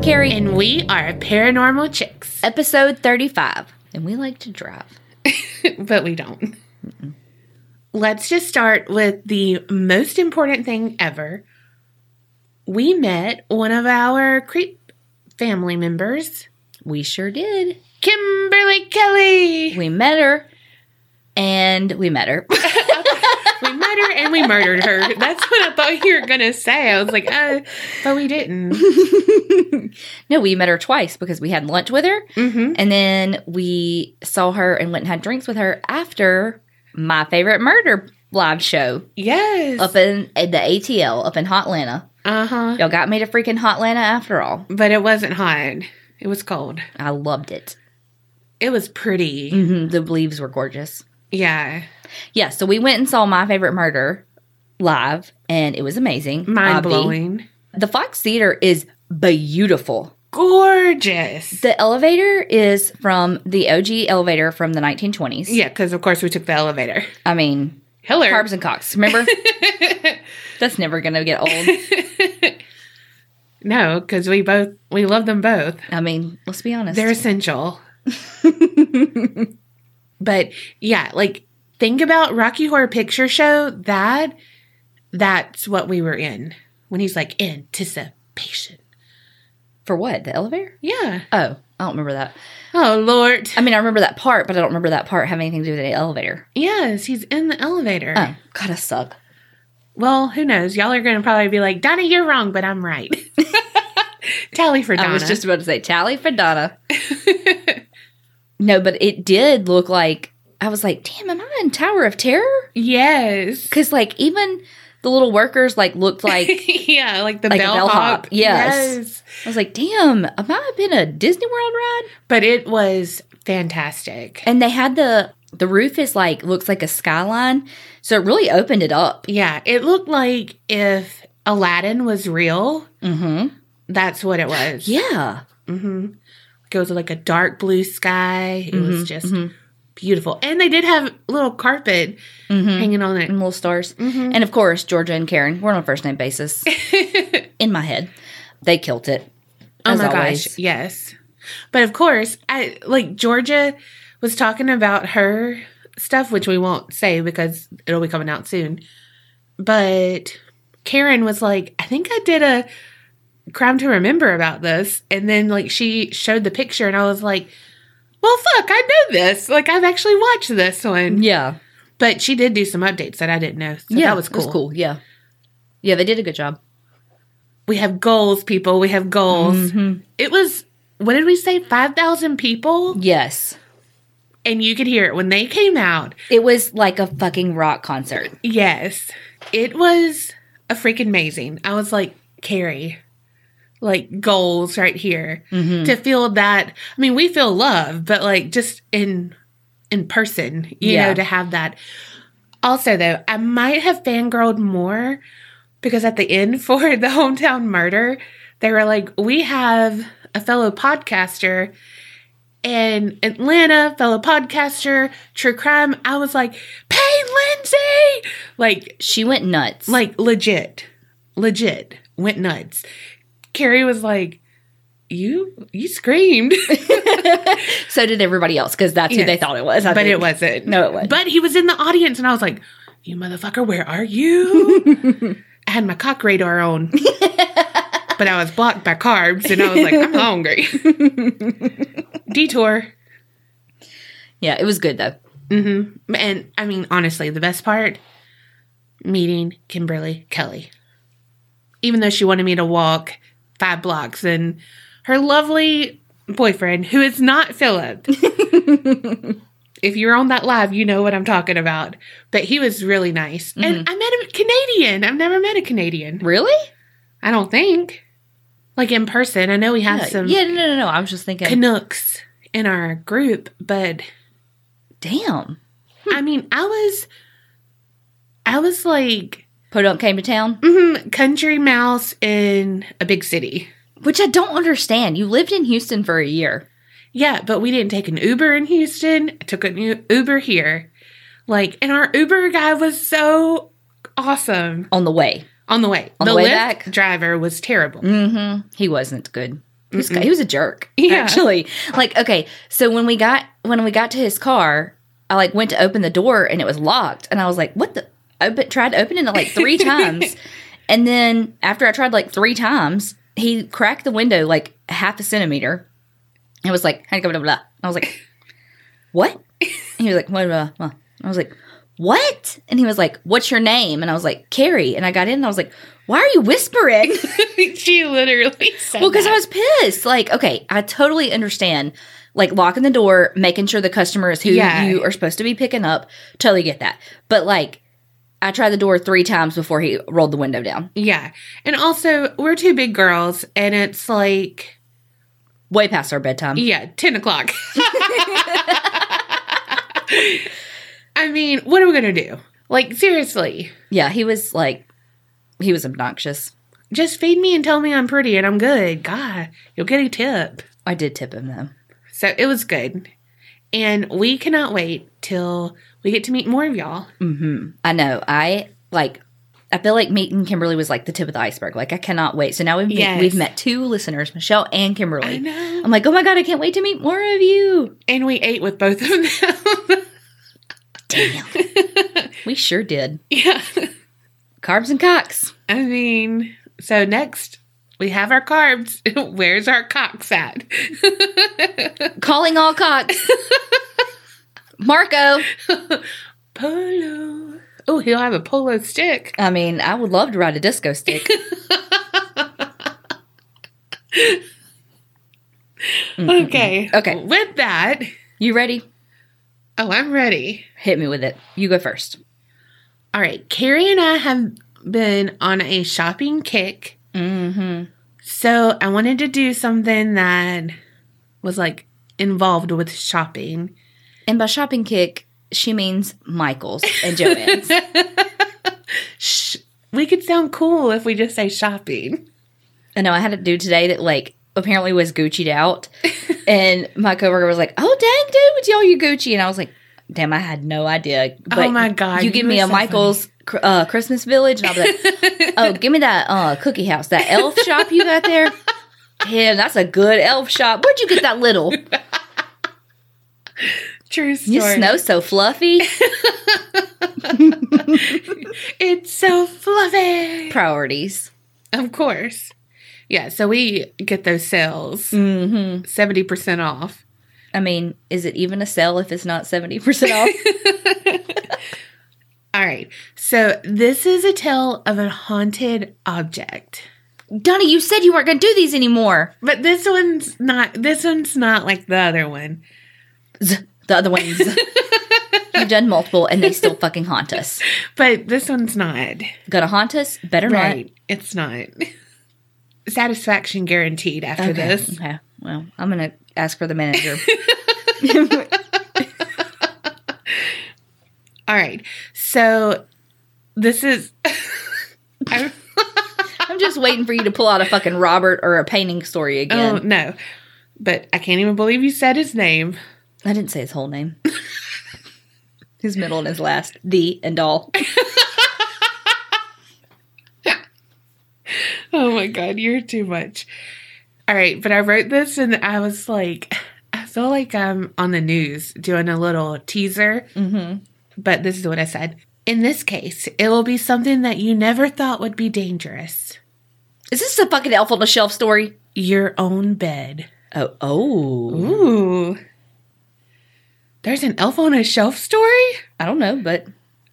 I'm Kerri. And we are paranormal chicks, episode 35. And we like to drive. but we don't. Mm-mm. Let's just start with the most important thing ever. We met one of our creep family members. We sure did. Kimberly Kelly. We met her and we met her. her and we murdered her. That's what I thought you were going to say. I was like, uh, but we didn't. no, we met her twice because we had lunch with her. Mm-hmm. And then we saw her and went and had drinks with her after my favorite murder live show. Yes. Up in the ATL up in Hotlanta. Uh huh. Y'all got me to freaking Hot Hotlanta after all. But it wasn't hot. It was cold. I loved it. It was pretty. Mm-hmm. The leaves were gorgeous. Yeah. Yeah. So we went and saw My Favorite Murder live, and it was amazing. Mind blowing. The Fox Theater is beautiful. Gorgeous. The elevator is from the OG elevator from the 1920s. Yeah, because of course we took the elevator. I mean, Hiller. Carbs and Cox. Remember? That's never going to get old. no, because we both we love them both. I mean, let's be honest. They're essential. but yeah, like think about Rocky Horror Picture Show. That that's what we were in when he's like anticipation. For what? The elevator? Yeah. Oh, I don't remember that. Oh Lord. I mean, I remember that part, but I don't remember that part having anything to do with the elevator. Yes, he's in the elevator. Oh, gotta suck. Well, who knows? Y'all are going to probably be like, Donna, you're wrong, but I'm right. Tally for Donna. I was just about to say tally for Donna. no, but it did look like I was like, damn, am I in Tower of Terror? Yes. Because like even the little workers like looked like yeah, like the like bellhop. bellhop. Yes. yes. I was like, damn, am I been a Disney World ride? But it was fantastic. And they had the the roof is like looks like a skyline, so it really opened it up. Yeah, it looked like if Aladdin was real. Mm-hmm. That's what it was. Yeah. Mm-hmm. It was like a dark blue sky. It mm-hmm, was just mm-hmm. Beautiful, and they did have little carpet mm-hmm. hanging on it, and little stars. Mm-hmm. And of course, Georgia and Karen we're on a first name basis. In my head, they killed it. oh my always. gosh, yes. But of course, I like Georgia was talking about her stuff, which we won't say because it'll be coming out soon. But Karen was like, I think I did a crime to remember about this. And then like she showed the picture and I was like, well, fuck, I know this. Like I've actually watched this one. Yeah. But she did do some updates that I didn't know. So yeah, that was cool. Was cool. Yeah. Yeah, they did a good job. We have goals, people. We have goals. Mm-hmm. It was, what did we say? 5,000 people? Yes and you could hear it when they came out. It was like a fucking rock concert. Yes. It was a freaking amazing. I was like, Kerri, like goals right here mm-hmm. to feel that. I mean, we feel love, but like just in in person, you yeah. know, to have that. Also, though, I might have fangirled more because at the end for the hometown murder, they were like, we have a fellow podcaster in Atlanta, fellow podcaster, true crime. I was like, Payne Lindsay! Like, she went nuts. Like, legit. Legit. Went nuts. Kerri was like, you you screamed. so did everybody else because that's yes. who they thought it was. I but think. it wasn't. No, it wasn't. But he was in the audience, and I was like, "You motherfucker, where are you?" I had my cock radar on but I was blocked by carbs and I was like, I'm hungry. Detour. Yeah, it was good though. Mm-hmm. And I mean, honestly, the best part meeting Kimberly Kelly. Even though she wanted me to walk five blocks and her lovely boyfriend, who is not Philip. if you're on that live, you know what I'm talking about. But he was really nice. Mm-hmm. And I met a Canadian. I've never met a Canadian. Really? I don't think. Like in person. I know we have some Yeah, no, no, no. I was just thinking Canucks in our group, but damn. I mean, I was I was like Podunk came to town? Mm-hmm, country mouse in a big city. Which I don't understand. You lived in Houston for a year. Yeah, but we didn't take an Uber in Houston. I took an Uber here. Like, and our Uber guy was so awesome. On the way. On the way. On the, the way Lyft back? driver was terrible. Mm-hmm. He wasn't good. He was, he was a jerk. Yeah. Actually, like okay, so when we got when we got to his car, I like went to open the door and it was locked, and I was like, "What the?" Open, tried opening it like three times, and then after I tried like three times, he cracked the window like half a centimeter. It was like, blah, blah, blah. I was like, "What?" And he was like, "What?" blah, blah." I was like, "What?" And he was like, "What's your name?" And I was like, "Kerri." And I got in and I was like, "Why are you whispering?" she literally said Well, because I was pissed. Like, okay, I totally understand. Like locking the door, making sure the customer is who Yeah. you are supposed to be picking up. Totally get that. But like, I tried the door three times before he rolled the window down. Yeah. And also, we're two big girls, and it's like, Way past our bedtime. yeah, 10 o'clock. I mean, what are we going to do? Like, seriously, Yeah, he was like, he was obnoxious. just feed me and tell me I'm pretty and I'm good. God, you'll get a tip. I did tip him though. So it was good. And we cannot wait till we get to meet more of y'all. Mm-hmm. I know. I like. I feel like meeting Kimberly was like the tip of the iceberg. Like I cannot wait. So now we've met, Yes. we've met two listeners, Michelle and Kimberly. I know. I'm like, oh my god, I can't wait to meet more of you. And we ate with both of them. Damn, we sure did. yeah. Carbs and cocks. I mean, so next we have our carbs. Where's our cocks at? Calling all cocks. Marco. Polo. Oh, he'll have a polo stick. I mean, I would love to ride a disco stick. Okay. Okay. With that, You ready? oh, I'm ready. Hit me with it. You go first. All right. Kerri and I have been on a shopping kick. Mm-hmm. So I wanted to do something that was like involved with shopping. And by shopping kick, she means Michael's and Joann's. Shh. We could sound cool if we just say shopping. I know I had a dude today that like apparently was Gucci'd out, and my coworker was like, "Oh dang, dude, what's y'all you Gucci?" And I was like, "Damn, I had no idea." Oh my God, You give me a so Michael's uh, Christmas Village, and I'll be like, "Oh, give me that uh, cookie house, that elf shop you got there." Yeah, that's a good elf shop. Where'd you get that little? True story. You snow so fluffy. It's so fluffy. Priorities. Of course. Yeah, so we get those sales Mm-hmm. 70% off. I mean, is it even a sale if it's not seventy percent off? All right. So this is a tale of a haunted object. Donnie, you said you weren't going to do these anymore. But this one's not this one's not like the other one. Z- The other ones. You've done multiple and they still fucking haunt us. But this one's not. Gonna haunt us? Better Right. It's not. Satisfaction guaranteed after. Okay. this. Okay. Well, I'm gonna ask for the manager. All right. So this is I, I'm just waiting for you to pull out a fucking Robert or a painting story again. Oh again. no. But I can't even believe you said his name. I didn't say his whole name. his middle and his last. The and all. Oh my god, you're too much. All right, but I wrote this and I was like, I feel like I'm on the news doing a little teaser. Mm-hmm. But this is what I said. In this case, it will be something that you never thought would be dangerous. Is this a fucking elf on the shelf story? Your own bed. Oh, oh. Ooh. There's an elf on a shelf story? I don't know, but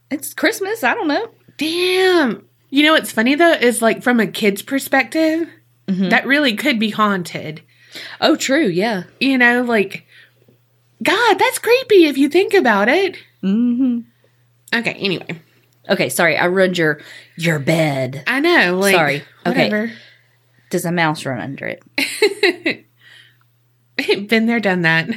it's Christmas. I don't know. Damn. You know what's funny though is like from a kid's perspective, that really could be haunted. Oh, true. Yeah. You know, like, God, that's creepy if you think about it. Mm-hmm. Okay, anyway. Okay. Sorry, I ruined your your bed. I know, like, Sorry. Okay. Does a mouse run under it? Been there, done that.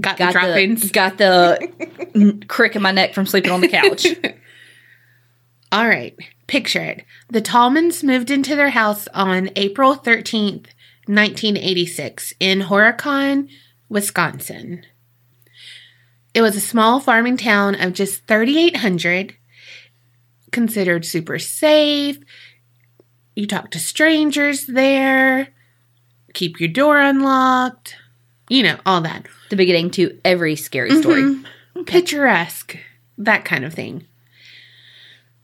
Got, Got the droppings. the got the crick in my neck from sleeping on the couch. All right, picture it. The Tallmans moved into their house on April 13th, 1986, in Horicon, Wisconsin. It was a small farming town of just 3,800, considered super safe. You talk to strangers there. keep your door unlocked, you know, all that. The beginning to every scary story. Mhm. Picturesque, that kind of thing.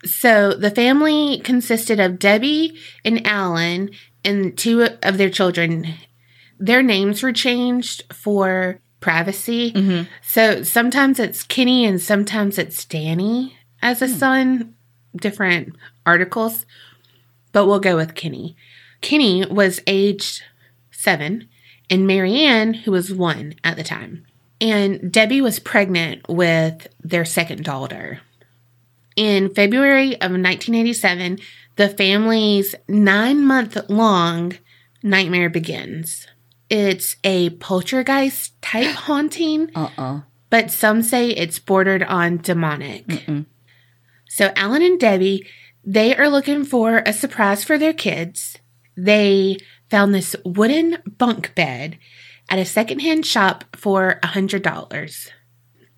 So the family consisted of Debbie and Alan and two of their children. Their names were changed for privacy. Mhm. So sometimes it's Kenny and sometimes it's Danny as a son, different articles. But we'll go with Kenny. Kenny was aged seven, and Marianne, who was one at the time. And Debbie was pregnant with their second daughter. In February of 1987, the family's nine month long nightmare begins. It's a poltergeist type haunting, Uh uh but some say it's bordered on demonic. Mm-mm. So Alan and Debbie, they are looking for a surprise for their kids. They found this wooden bunk bed at a secondhand shop for a hundred dollars.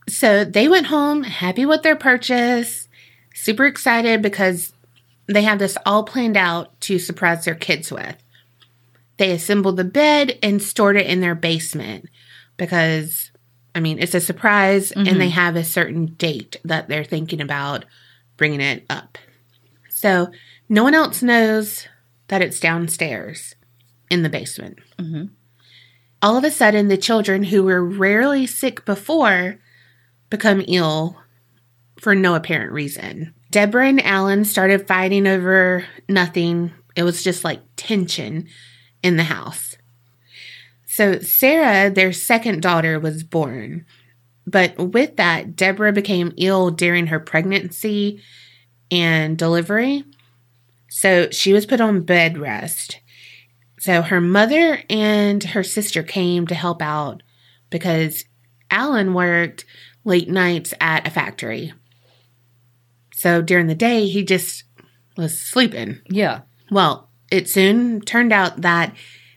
So they went home happy with their purchase, super excited because they have this all planned out to surprise their kids with. They assembled the bed and stored it in their basement because, I mean, it's a surprise Mhm. and they have a certain date that they're thinking about bringing it up. So no one else knows that it's downstairs in the basement. Mhm. All of a sudden, the children who were rarely sick before become ill for no apparent reason. Deborah and Alan started fighting over nothing. It was just like tension in the house. So, Sarah, their second daughter, was born. But with that, Deborah became ill during her pregnancy and delivery. So, she was put on bed rest. So, her mother and her sister came to help out because Alan worked late nights at a factory. So, during the day, he just was sleeping. Yeah. Well, it soon turned out that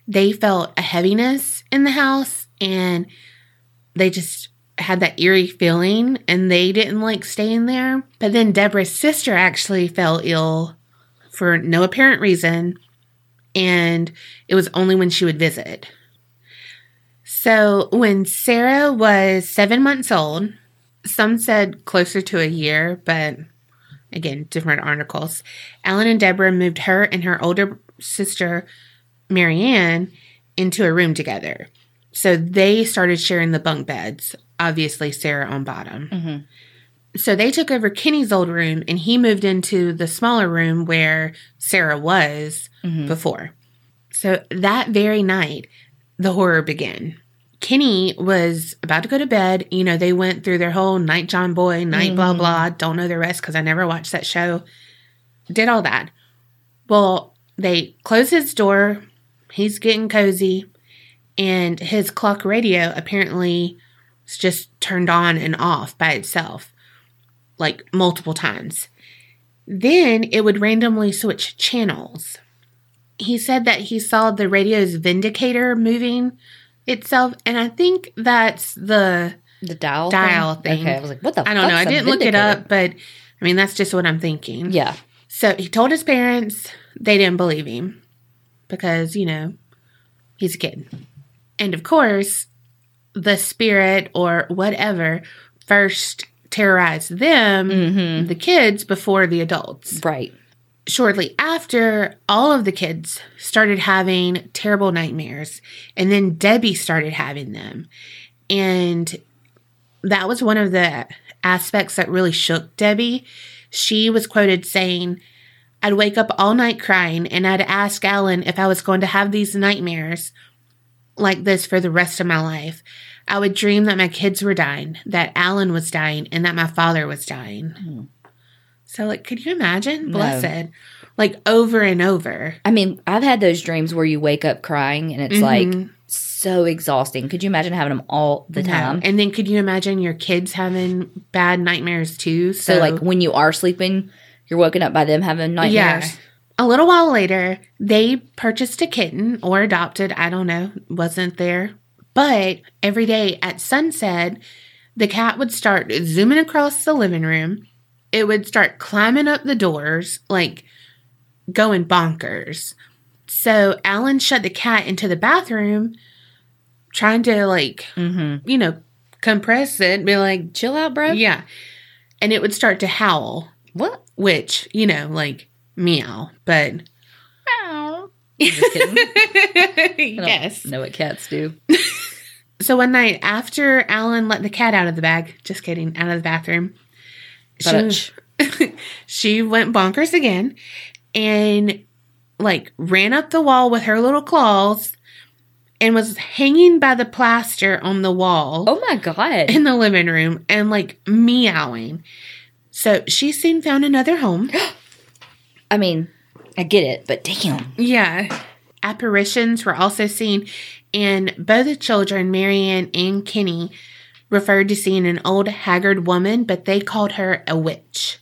they felt a heaviness in the house and they just had that eerie feeling and they didn't like staying there. But then Deborah's sister actually fell ill for no apparent reason and it was only when she would visit. So when Sarah was seven months old, some said closer to a year, but again, different articles. Alan and Deborah moved her and her older sister, Marianne, into a room together. So they started sharing the bunk beds, obviously, Sarah on bottom. Mhm. So they took over Kenny's old room and he moved into the smaller room where Sarah was Mhm. before. So that very night, the horror began. Kenny was about to go to bed. You know, they went through their whole night John Boy, night blah Mhm. blah. Don't know the rest because I never watched that show. Did all that. Well, they close his door. He's getting cozy. And his clock radio apparently was just turned on and off by itself, like multiple times. Then it would randomly switch channels. He said that he saw the radio's vindicator moving itself, and I think that's the The dial. Dial thing. Okay. I was like, what the? I don't know. I didn't look it up, but I mean that's just what I'm thinking. Yeah. So he told his parents they didn't believe him because, you know, he's a kid. And of course, the spirit or whatever first terrorized them, Mm-hmm. the kids, before the adults. Right. Shortly after, all of the kids started having terrible nightmares. And then Debbie started having them. And that was one of the aspects that really shook Debbie. She was quoted saying, I'd wake up all night crying and I'd ask Alan if I was going to have these nightmares like this for the rest of my life. I would dream that my kids were dying, that Alan was dying, and that my father was dying. Hmm. So, like, could you imagine? No. Blessed. Like, over and over. I mean, I've had those dreams where you wake up crying and it's like Mhm. so exhausting. Could you imagine having them all the No. time? And then could you imagine your kids having bad nightmares too? So, like when you are sleeping, you're woken up by them having nightmares. Yeah. A little while later, they purchased a kitten or adopted, I don't know, wasn't there. But every day at sunset, the cat would start zooming across the living room. It would start climbing up the doors, like going bonkers. So Alan shut the cat into the bathroom, trying to like, Mm-hmm. you know, compress it, be like, Chill out, bro. yeah. And it would start to howl, What? which, you know, like meow, but Just kidding. I don't yes. Know what cats do. So one night after Alan let the cat out of the bag, just kidding, out of the bathroom, she, she went bonkers again and like ran up the wall with her little claws and was hanging by the plaster on the wall oh my god. in the living room and like meowing. So she soon found another home. I mean, I get it, but damn. Yeah. Apparitions were also seen, and both the children, Marianne and Kenny, referred to seeing an old haggard woman, but they called her a witch.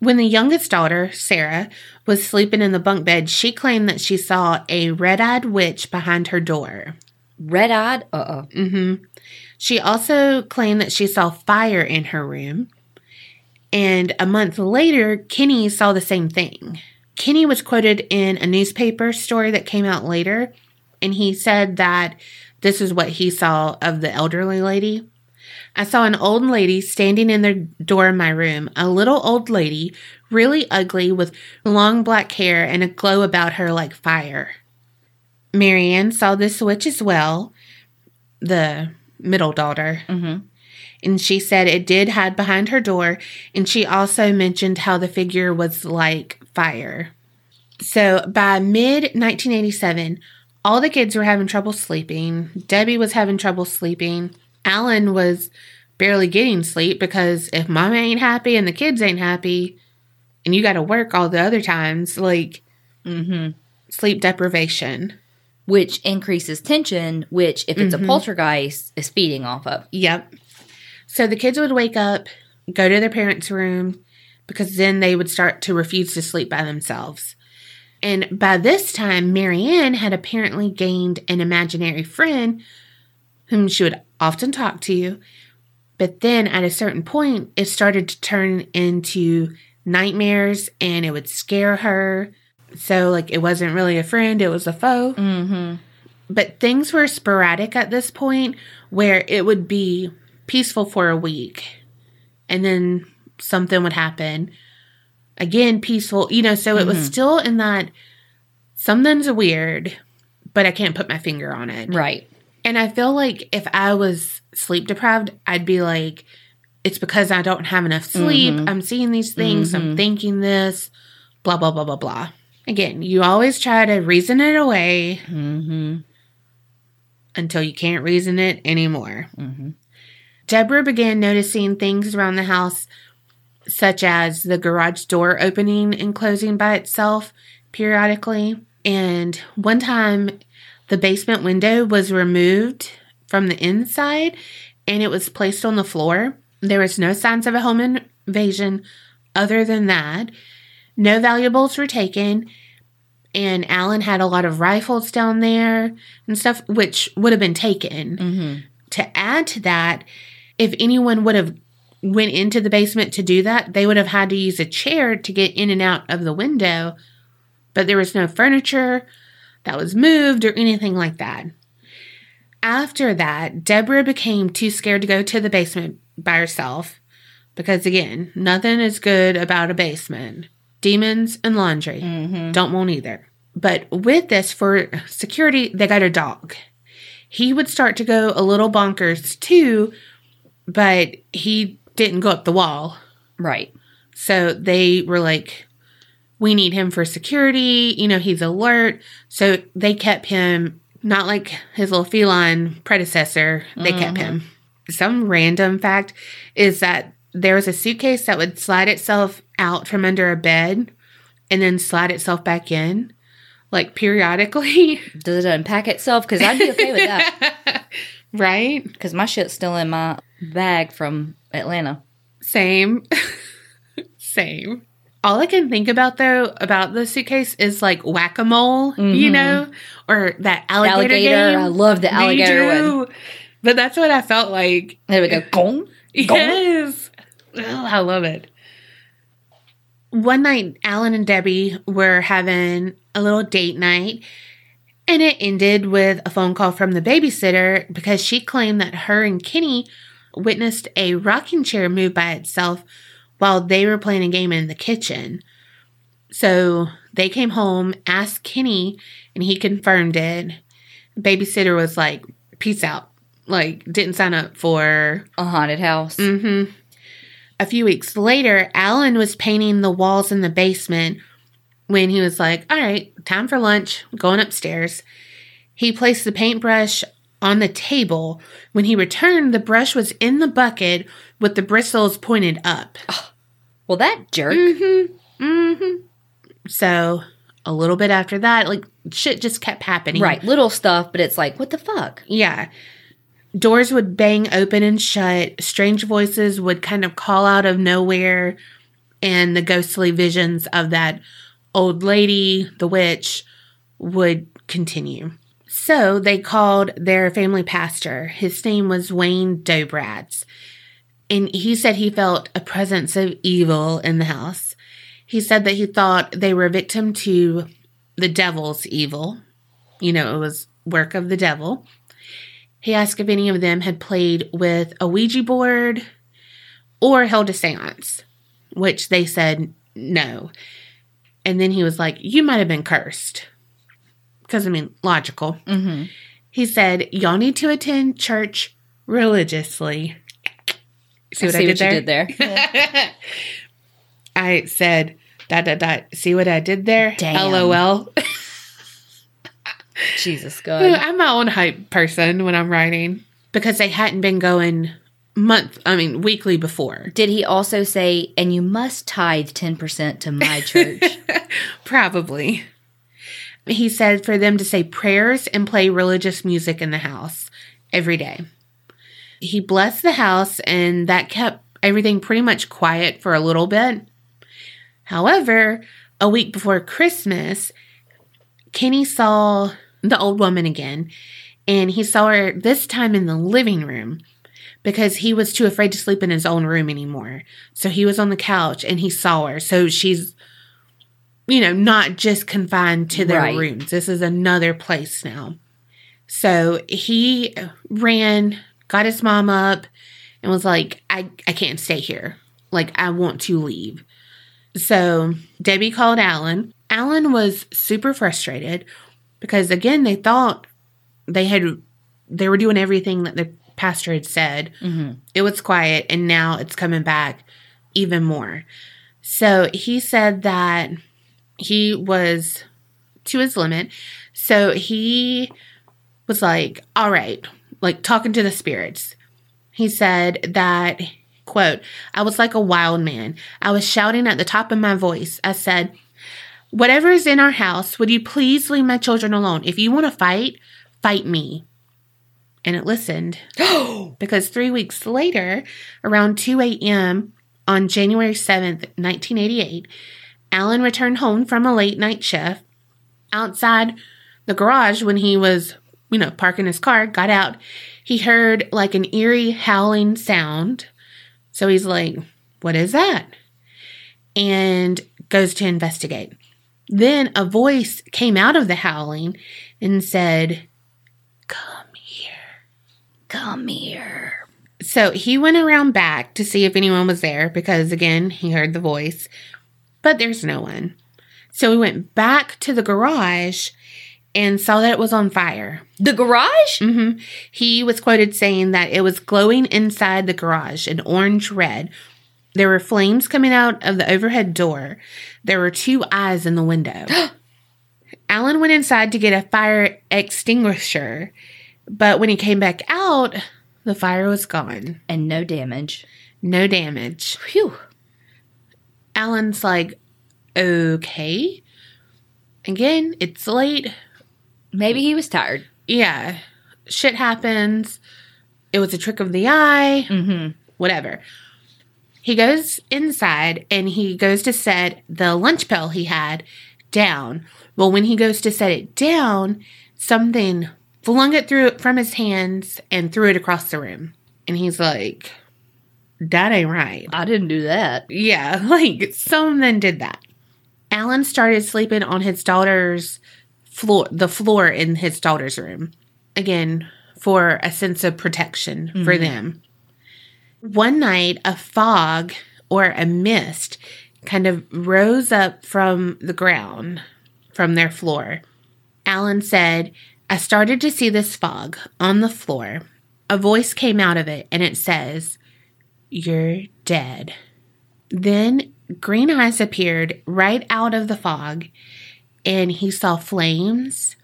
When the youngest daughter, Sarah, was sleeping in the bunk bed, she claimed that she saw a red eyed witch behind her door. Red eyed. Uh-uh. Mm hmm She also claimed that she saw fire in her room. And a month later, Kenny saw the same thing. Kenny was quoted in a newspaper story that came out later, and he said that this is what he saw of the elderly lady. I saw an old lady standing in the door of my room, a little old lady, really ugly, with long black hair and a glow about her like fire. Marianne saw this witch as well, the middle daughter, Mm-hmm. and she said it did hide behind her door, and she also mentioned how the figure was like fire. So by mid 1987, all the kids were having trouble sleeping. Debbie was having trouble sleeping. Alan was barely getting sleep because if mama ain't happy and the kids ain't happy, and you got to work all the other times, like Mm-hmm. sleep deprivation. Which increases tension, which, if it's Mhm. a poltergeist, is feeding off of. Yep. So the kids would wake up, go to their parents' room, because then they would start to refuse to sleep by themselves. And by this time, Marianne had apparently gained an imaginary friend whom she would often talk to. But then at a certain point, it started to turn into nightmares and it would scare her. So, like, it wasn't really a friend, it was a foe Mm-hmm. but things were sporadic at this point where it would be peaceful for a week and then something would happen again peaceful you know so it was Mhm. still in that something's weird but i can't put my finger on it Right. and i feel like if i was sleep deprived i'd be like it's because i don't have enough sleep Mhm. i'm seeing these things i'm Mhm. thinking this blah blah blah blah blah again you always try to reason it away Mm-hmm. until you can't reason it anymore. Mm-hmm. Deborah began noticing things around the house, such as the garage door opening and closing by itself periodically. And one time, the basement window was removed from the inside and it was placed on the floor. There was no signs of a home invasion other than that. No valuables were taken. And Alan had a lot of rifles down there and stuff, which would have been taken Mm-hmm. to add to that, if anyone would have went into the basement to do that, they would have had to use a chair to get in and out of the window. But there was no furniture that was moved or anything like that. After that, Deborah became too scared to go to the basement by herself because, again, nothing is good about a basement. Demons and laundry. Mm-hmm. Don't want either. But with this, for security, they got a dog. He would start to go a little bonkers too, but he didn't go up the wall. Right. So they were like, we need him for security. You know, he's alert. So they kept him, not like his little feline predecessor, they kept Mhm. him. Some random fact is that there was a suitcase that would slide itself out from under a bed and then slide itself back in, like periodically. Does it unpack itself? Because I'd be okay with that. right? Because my shit's still in my bag from Atlanta. Same. Same. All I can think about though about the suitcase is like whack a mole, you Mhm. know, or that alligator, Alligator. game. I love the alligator one. But that's what I felt like. There we go. Gong. Yes. Ugh, I love it. One night, Alan and Debbie were having a little date night, and it ended with a phone call from the babysitter because she claimed that her and Kenny witnessed a rocking chair move by itself while they were playing a game in the kitchen. So they came home, asked Kenny, and he confirmed it. Babysitter was like, peace out. Like, didn't sign up for A haunted house. Mm-hmm. A few weeks later, Alan was painting the walls in the basement when he was like, All right, time for lunch, going upstairs. He placed the paintbrush on the table. When he returned, the brush was in the bucket with the bristles pointed up. Well, that jerk. Mm-hmm. Mm-hmm. So a little bit after that, like shit just kept happening. Right. Little stuff, but it's like, what the fuck? Yeah. Doors would bang open and shut. Strange voices would kind of call out of nowhere. And the ghostly visions of that old lady, the witch, would continue. So they called their family pastor. His name was Wayne Dobratz. And he said he felt a presence of evil in the house. He said that he thought they were victim to the devil's evil. You know, it was work of the devil. He asked if any of them had played with a Ouija board or held a seance, which they said no. And then he was like, You might have been cursed. Because, I mean, logical. Mm-hmm. He said, Y'all need to attend church religiously. See what I, See did, what you there? did there. I said, dot, dot, dot. See what I did there? Damn. LOL. Jesus God. I'm my own hype person when I'm writing because they hadn't been going month, I mean, weekly before. Did he also say, and you must tithe 10% to my church? Probably. He said for them to say prayers and play religious music in the house every day. He blessed the house, and that kept everything pretty much quiet for a little bit. However, a week before Christmas, Kenny saw the old woman again, and he saw her this time in the living room because he was too afraid to sleep in his own room anymore. So he was on the couch and he saw her. So she's, you know, not just confined to their Right. rooms. This is another place now. So he ran, got his mom up, and was like, I, I can't stay here. Like, I want to leave. So Debbie called Alan. Alan was super frustrated because again they thought they had they were doing everything that the pastor had said. hmm It was quiet and now it's coming back even more. So he said that he was to his limit. So he was like, all right, like talking to the spirits. He said that, quote, I was like a wild man. I was shouting at the top of my voice. I said, Whatever is in our house, would you please leave my children alone? If you want to fight, fight me. And it listened because three weeks later, around 2 a.m. on January 7th, 1988, Alan returned home from a late night shift. Outside the garage, when he was, you know, parking his car, got out, he heard like an eerie howling sound. So he's like, What is that? And goes to investigate. Then a voice came out of the howling and said, Come here. Come here. So he went around back to see if anyone was there because, again, he heard the voice, but there's no one. So he went back to the garage and saw that it was on fire. The garage? hmm He was quoted saying that it was glowing inside the garage, an orange red. There were flames coming out of the overhead door. There were two eyes in the window. Alan went inside to get a fire extinguisher, but when he came back out, the fire was gone. And no damage. No damage. Phew. Alan's like, okay. Again, it's late. Maybe he was tired. Yeah, shit happens. It was a trick of the eye. Mm-hmm. whatever. He goes inside and he goes to set the lunch pail he had down. Well, when he goes to set it down, something flung it through from his hands and threw it across the room. And he's like, that ain't right. I didn't do that. Yeah, like something did that. Alan started sleeping on his daughter's floor, the floor in his daughter's room. Again, for a sense of protection for mm-hmm. them. One night, a fog or a mist kind of rose up from the ground, from their floor. Alan said, I started to see this fog on the floor. A voice came out of it and it says, You're dead. Then green eyes appeared right out of the fog and he saw flames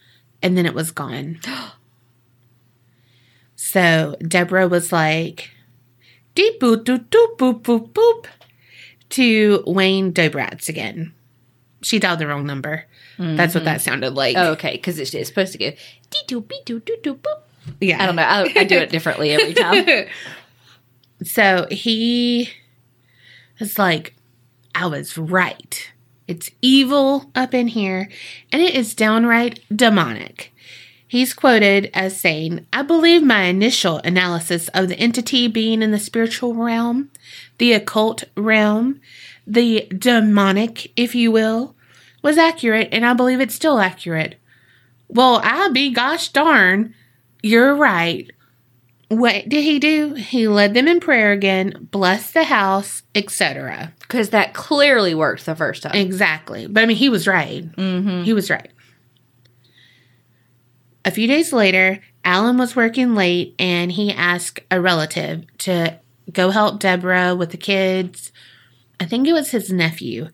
and then it was gone. so Deborah was like, Deep boop doop doop boop boop boop to Wayne Dobratz again. She dialed the wrong number. That's what that mm-hmm. sounded like. Oh, okay, because it's, it's supposed to go dee doo be doo doo doo boop. yeah. I don't know. I, I do it differently every time. So he is like, I was right. It's evil up in here, and it is downright demonic. He's quoted as saying, I believe my initial analysis of the entity being in the spiritual realm, the occult realm, the demonic, if you will, was accurate, and I believe it's still accurate. Well, I be gosh darn, you're right. What did he do? He led them in prayer again, blessed the house, etc. Because that clearly worked the first time. Exactly. But I mean, he was right. Mm-hmm. He was right. A few days later, Alan was working late and he asked a relative to go help Deborah with the kids. I think it was his nephew.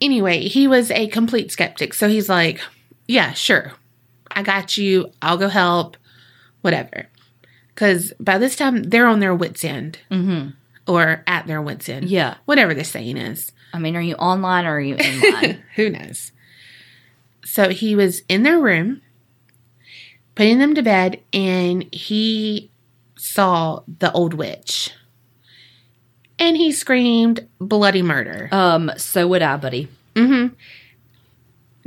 Anyway, he was a complete skeptic. So he's like, Yeah, sure. I got you. I'll go help. Whatever. Because by this time, they're on their wits' end Mm-hmm. or at their wits' end. Yeah. Whatever the saying is. I mean, are you online or are you in line? Who knows? So he was in their room, putting them to bed, and he saw the old witch. And he screamed bloody murder. um, so would I, buddy. Mm-hmm.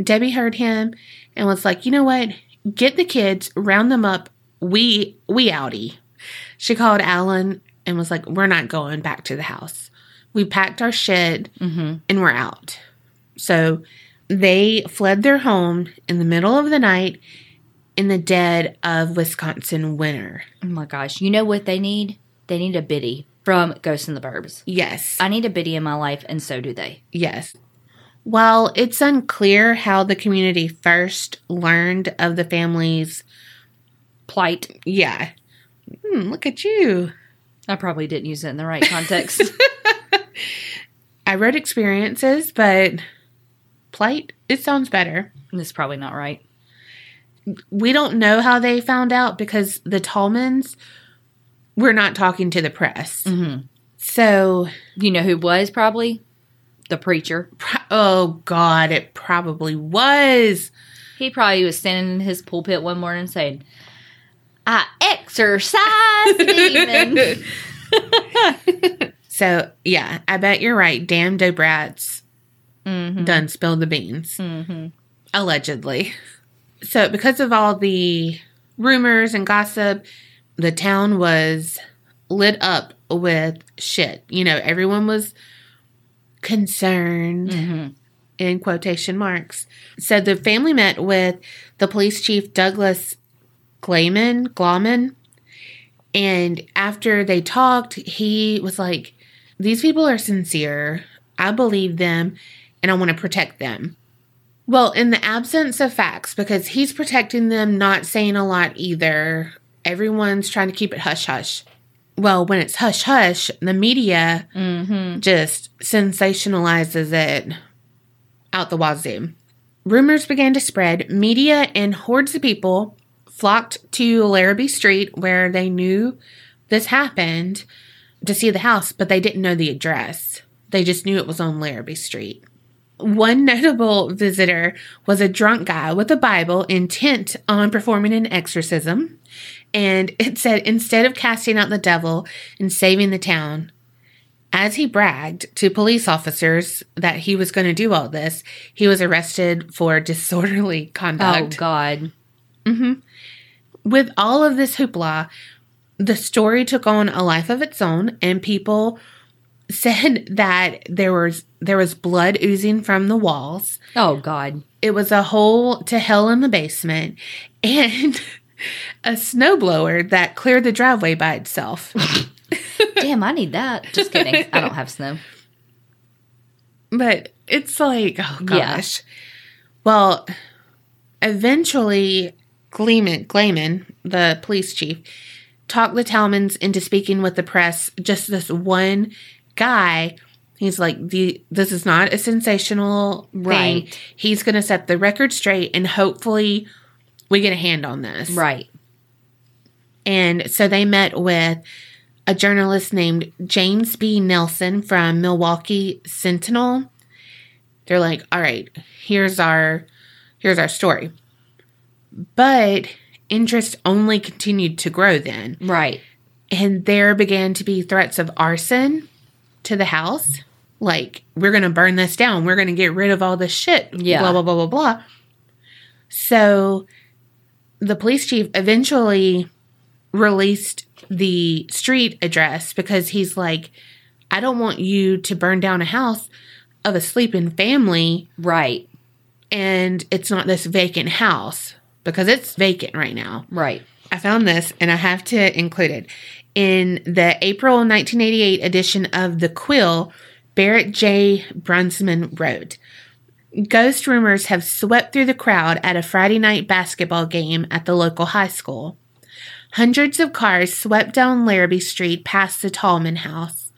Debbie heard him and was like, you know what? Get the kids, round them up. We we outie. She called Alan and was like, We're not going back to the house. We packed our shit Mm-hmm. and we're out. So they fled their home in the middle of the night in the dead of Wisconsin winter. Oh my gosh. You know what they need? They need a biddy from Ghosts in the Burbs. Yes. I need a biddy in my life, and so do they. Yes. While it's unclear how the community first learned of the family's, Plight. yeah. Hmm, look at you. I probably didn't use it in the right context. I wrote experiences, but plight, it sounds better. It's probably not right. We don't know how they found out because the Tallmans were not talking to the press. Mm-hmm. So, You know who was probably? The preacher. pro- oh God, it probably was. He probably was standing in his pulpit one morning saying, I exercise demon. So, yeah, I bet you're right. Damn Dobratz mm-hmm. done spilled the beans. Mm-hmm. allegedly. So, because of all the rumors and gossip, the town was lit up with shit. You know, everyone was concerned Mm-hmm. in quotation marks. So, the family met with the police chief, Douglas Glayman, Glauman, and after they talked, he was like, These people are sincere. I believe them, and I want to protect them. Well, in the absence of facts, because he's protecting them, not saying a lot either, everyone's trying to keep it hush hush. Well, when it's hush hush, the media Mm-hmm. just sensationalizes it out the wazoo. Rumors began to spread. Media and hordes of people flocked to Larrabee Street where they knew this happened to see the house, but they didn't know the address. They just knew it was on Larrabee Street. One notable visitor was a drunk guy with a Bible intent on performing an exorcism. And it said, instead of casting out the devil and saving the town, as he bragged to police officers that he was going to do all this, he was arrested for disorderly conduct. Oh. God. Mm-hmm. With all of this hoopla, the story took on a life of its own, and people said that there was there was blood oozing from the walls. Oh God. It was a hole to hell in the basement and a snowblower that cleared the driveway by itself. Damn, I need that. Just kidding. I don't have snow. But it's like, oh Yeah. gosh. Well, eventually, Gleeman, Gleeman, the police chief, talked the Tallmans into speaking with the press. Just this one guy. He's like, the this is not a sensational thing. Right. He's going to set the record straight, and hopefully, we get a hand on this. Right. And so they met with a journalist named James B. Nelson from Milwaukee Sentinel. They're like, "All right, here's our here's our story." But interest only continued to grow then, Right. and there began to be threats of arson to the house. Like, we're going to burn this down. We're going to get rid of all this shit. Yeah. Blah, blah, blah, blah, blah. So the police chief eventually released the street address because he's like, I don't want you to burn down a house of a sleeping family Right. and it's not this vacant house because it's vacant right now. Right. I found this and I have to include it. In the April 1988 edition of The Quill, Barrett J. Brunsman wrote Ghost rumors have swept through the crowd at a Friday night basketball game at the local high school. Hundreds of cars swept down Larrabee Street past the Tallman house.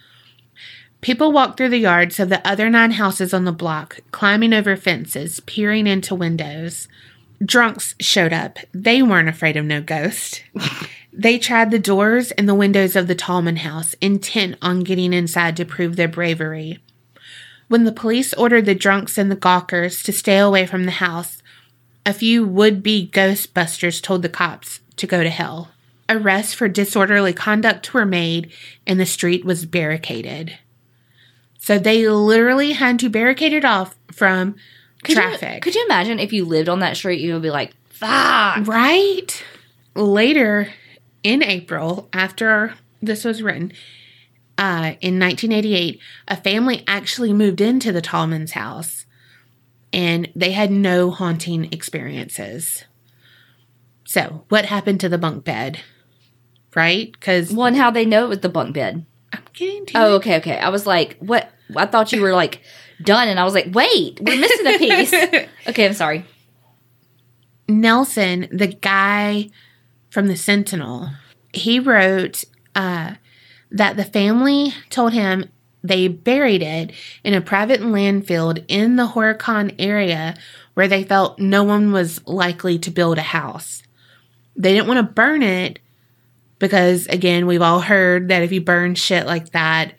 People walked through the yards of the other nine houses on the block, climbing over fences, peering into windows. Drunks showed up. They weren't afraid of no ghost. they tried the doors and the windows of the Tallman house, intent on getting inside to prove their bravery. When the police ordered the drunks and the gawkers to stay away from the house, a few would be ghostbusters told the cops to go to hell. Arrests for disorderly conduct were made, and the street was barricaded. So they literally had to barricade it off from Could traffic. You, could you imagine if you lived on that street, you would be like, fuck. Right? Later in April, after this was written, uh, in 1988, a family actually moved into the Tallman's house and they had no haunting experiences. So, what happened to the bunk bed? Right? Because One, how they know it was the bunk bed. I'm getting to Oh, it. okay, okay. I was like, what? I thought you were like done, and I was like, wait, we're missing a piece. okay, I'm sorry. Nelson, the guy from the Sentinel, he wrote uh, that the family told him they buried it in a private landfill in the Horicon area where they felt no one was likely to build a house. They didn't want to burn it because, again, we've all heard that if you burn shit like that,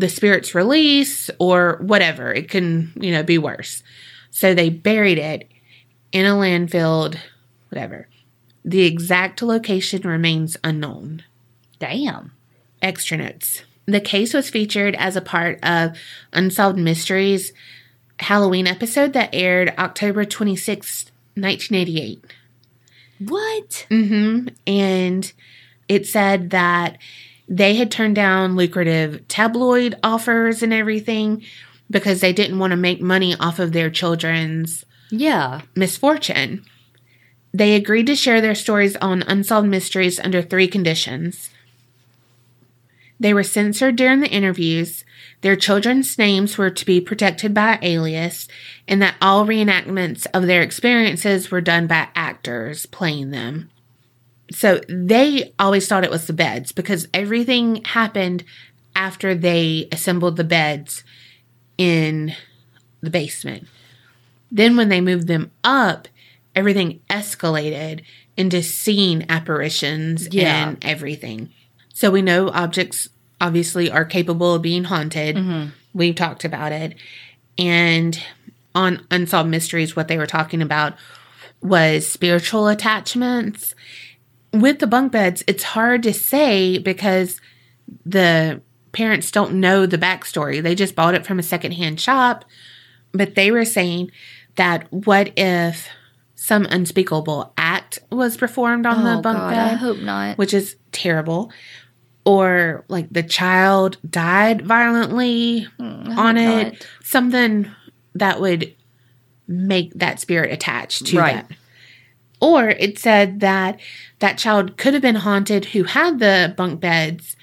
the spirits release or whatever. It can, you know, be worse. So they buried it in a landfill, whatever. The exact location remains unknown. Damn. Extra notes. The case was featured as a part of Unsolved Mysteries Halloween episode that aired October 26th, 1988. What? Mm hmm And it said that they had turned down lucrative tabloid offers and everything because they didn't want to make money off of their children's Yeah. misfortune. They agreed to share their stories on Unsolved Mysteries under three conditions. They were censored during the interviews, their children's names were to be protected by alias, and that all reenactments of their experiences were done by actors playing them. So they always thought it was the beds because everything happened after they assembled the beds in the basement. Then, when they moved them up, everything escalated into seeing apparitions Yeah. and everything. So, we know objects obviously are capable of being haunted. Mm-hmm. We've talked about it. And on Unsolved Mysteries, what they were talking about was spiritual attachments. With the bunk beds, it's hard to say because the parents don't know the backstory. They just bought it from a secondhand shop. But they were saying that what if some unspeakable act was performed on the oh bunk God, bed? I hope not. which is terrible. or like the child died violently Mm, on it, not. something that would make that spirit attached to Right. that. Or it said that that child could have been haunted who had the bunk beds,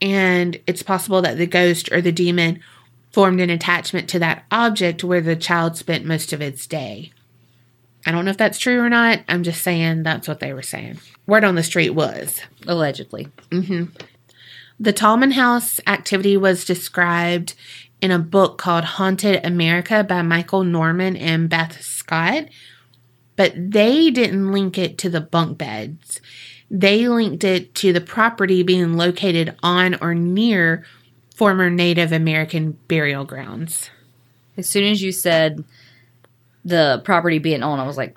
and it's possible that the ghost or the demon formed an attachment to that object where the child spent most of its day. I don't know if that's true or not. I'm just saying that's what they were saying. Word on the street was. Allegedly. Mm-hmm. The Tallman House activity was described in a book called Haunted America by Michael Norman and Beth Scott, but they didn't link it to the bunk beds. They linked it to the property being located on or near former Native American burial grounds. As soon as you said the property being on, I was like,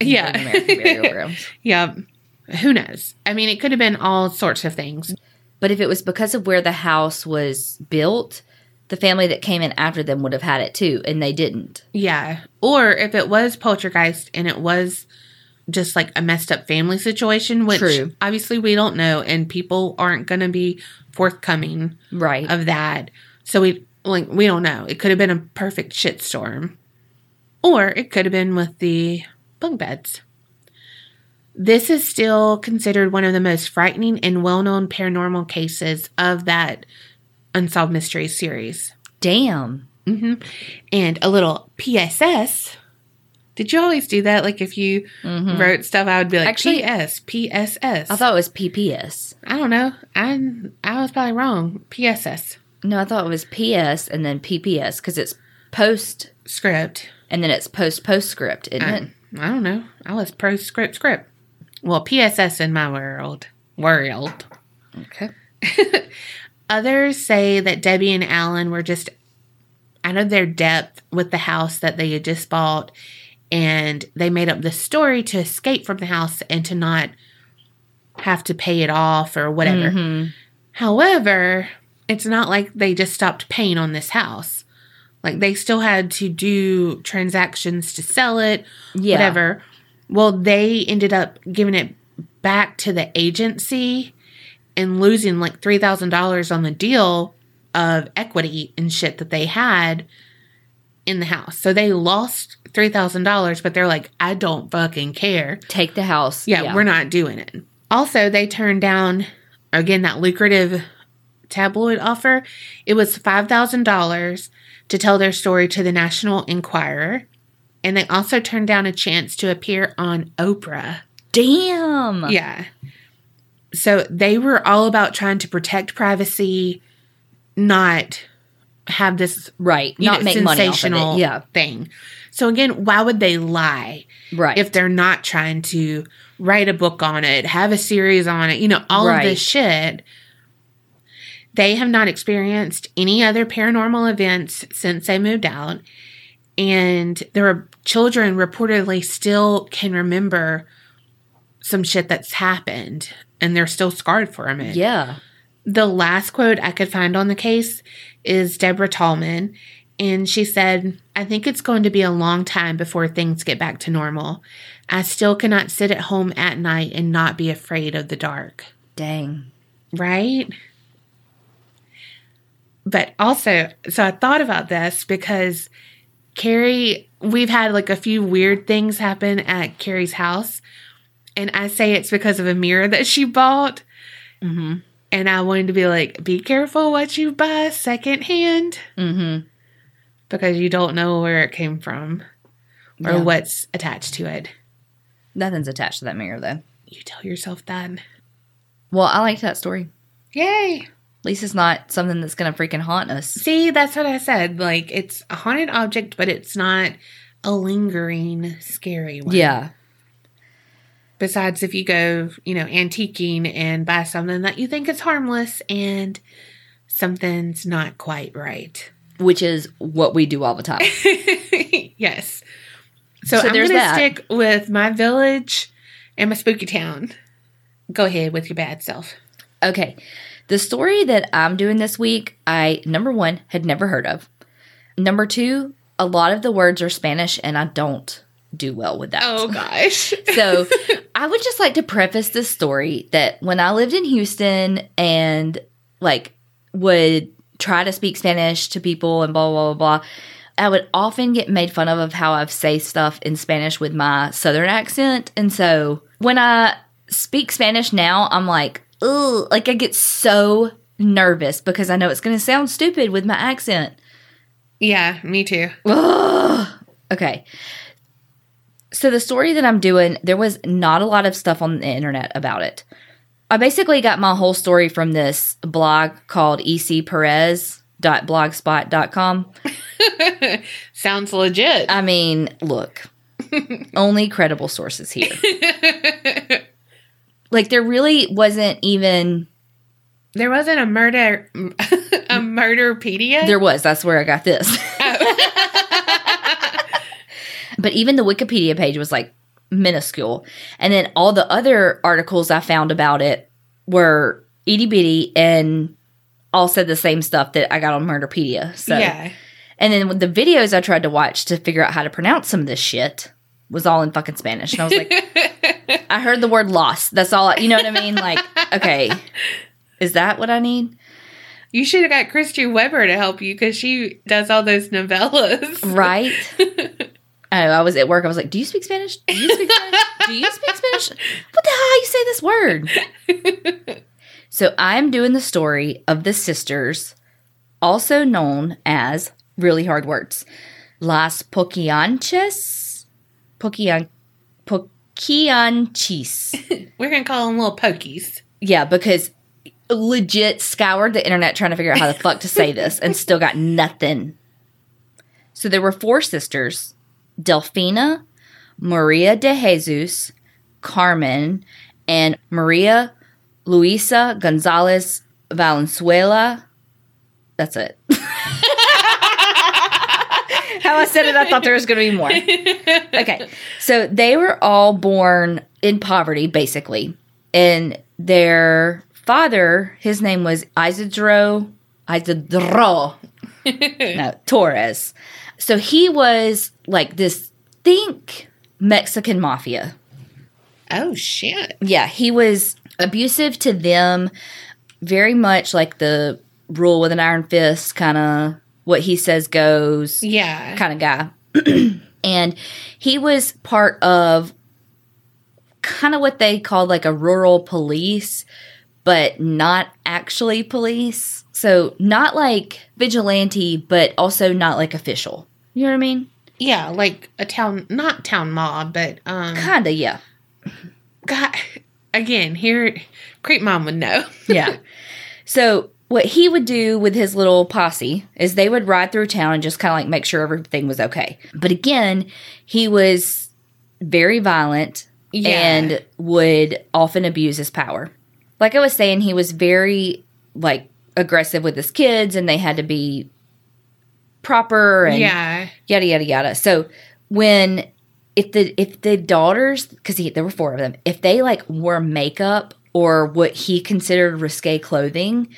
American burial grounds. yeah. Who knows? I mean, it could have been all sorts of things. But if it was because of where the house was built, the family that came in after them would have had it too, and they didn't. Yeah. Or if it was poltergeist and it was just like a messed up family situation, which True. obviously we don't know, and people aren't going to be forthcoming Right. of that. So we like we don't know. It could have been a perfect shitstorm, or it could have been with the bunk beds. This is still considered one of the most frightening and well-known paranormal cases of that unsolved mysteries series. Damn. Mm-hmm. And a little PSS. Did you always do that? Like if you mm-hmm. wrote stuff, I would be like Actually- PS, PSS. I thought it was PPS. I don't know. I I was probably wrong. PSS No, I thought it was PS and then PPS because it's post script. and then it's post postscript, isn't I, it? I don't know. I was pro script script. Well, PSS in my world. World. Okay. Others say that Debbie and Alan were just out of their depth with the house that they had just bought, and they made up this story to escape from the house and to not have to pay it off or whatever. Mhm. However, it's not like they just stopped paying on this house. Like they still had to do transactions to sell it, Yeah. whatever. Well, they ended up giving it back to the agency and losing like $3,000 on the deal of equity and shit that they had in the house. So they lost $3,000, but they're like, I don't fucking care. Take the house. Yeah, we're not doing it. Also, they turned down again that lucrative tabloid offer. It was $5,000 to tell their story to the National Enquirer. And they also turned down a chance to appear on Oprah. Damn. Yeah. So they were all about trying to protect privacy, not have this Right. Not know, make money off of sensational it. Yeah. thing. So again, why would they lie? Right. if they're not trying to write a book on it, have a series on it, you know, all of this shit. They have not experienced any other paranormal events since they moved out. And their children reportedly still can remember some shit that's happened and they're still scarred from it. yeah. The last quote I could find on the case is Deborah Tallman. And she said, I think it's going to be a long time before things get back to normal. I still cannot sit at home at night and not be afraid of the dark. Dang. Right? But also, so I thought about this because Kerri, we've had like a few weird things happen at Kerri's house. And I say it's because of a mirror that she bought. Mm-hmm. And I wanted to be like, be careful what you buy secondhand Mm-hmm. because you don't know where it came from or Yeah. what's attached to it. Nothing's attached to that mirror though. You tell yourself that. Well, I liked that story. Yay. At least it's not something that's gonna freaking haunt us. See, that's what I said. Like, it's a haunted object, but it's not a lingering, scary one. Yeah. Besides, if you go, you know, antiquing and buy something that you think is harmless and something's not quite right. Which is what we do all the time. yes. So, So I'm going to stick with my village and my spooky town. Go ahead with your bad self. Okay. The story that I'm doing this week, I, number one, had never heard of. Number two, a lot of the words are Spanish and I don't do well with that. Oh gosh. so I would just like to preface this story that when I lived in Houston and like would try to speak Spanish to people and blah blah blah blah, I would often get made fun of of how I say stuff in Spanish with my southern accent. And so when I speak Spanish now, I'm like, ugh, like I get so nervous because I know it's gonna sound stupid with my accent. Yeah, me too. Ugh. Okay. So the story that I'm doing, there was not a lot of stuff on the internet about it. I basically got my whole story from this blog called ecperez.blogspot.com. Sounds legit. I mean, look, only credible sources here. like there really wasn't even there wasn't a murder a murderpedia. there was, that's where I got this. But even the Wikipedia page was like minuscule. And then all the other articles I found about it were itty bitty and all said the same stuff that I got on Murderpedia. So yeah. and then with the videos I tried to watch to figure out how to pronounce some of this shit was all in fucking Spanish. And I was like, I heard the word lost. That's all, I, you know what I mean? Like, okay, is that what I need? You should have got Christian Weber to help you because she does all those novellas. Right? I know, I was at work. I was like, "Do you speak Spanish? Do you speak Spanish? Do you speak Spanish? What the hell? You say this word?" so I'm doing the story of the sisters, also known as really hard words, Las Poquianches, Poquian, Poquianchis. We're gonna call them little pokies. yeah, because legit scoured the internet trying to figure out how the fuck to say this and still got nothing. So there were four sisters Delfina, Maria de Jesus, Carmen, and Maria Luisa Gonzalez Valenzuela. That's it. How I said it, I thought there was going to be more. Okay. So they were all born in poverty, basically. And their father, his name was Isidro, Isidro, no, Torres. So he was like this think Mexican mafia. Oh shit. Yeah, he was abusive to them, very much like the rule with an iron fist kind of what he says goes Yeah. kind of guy. and he was part of kind of what they called like a rural police, but not actually police. So not like vigilante, but also not like official. You know what I mean? Yeah, like a town not town mob, but um Kinda, yeah. God again, here Creep Mom would know. Yeah. so what he would do with his little posse is they would ride through town and just kind of like make sure everything was okay. But again, he was very violent Yeah. and would often abuse his power. Like I was saying, he was very like aggressive with his kids and they had to be proper and yeah. yada yada yada. So when if the if the daughters because there were four of them, if they like wore makeup or what he considered risque clothing,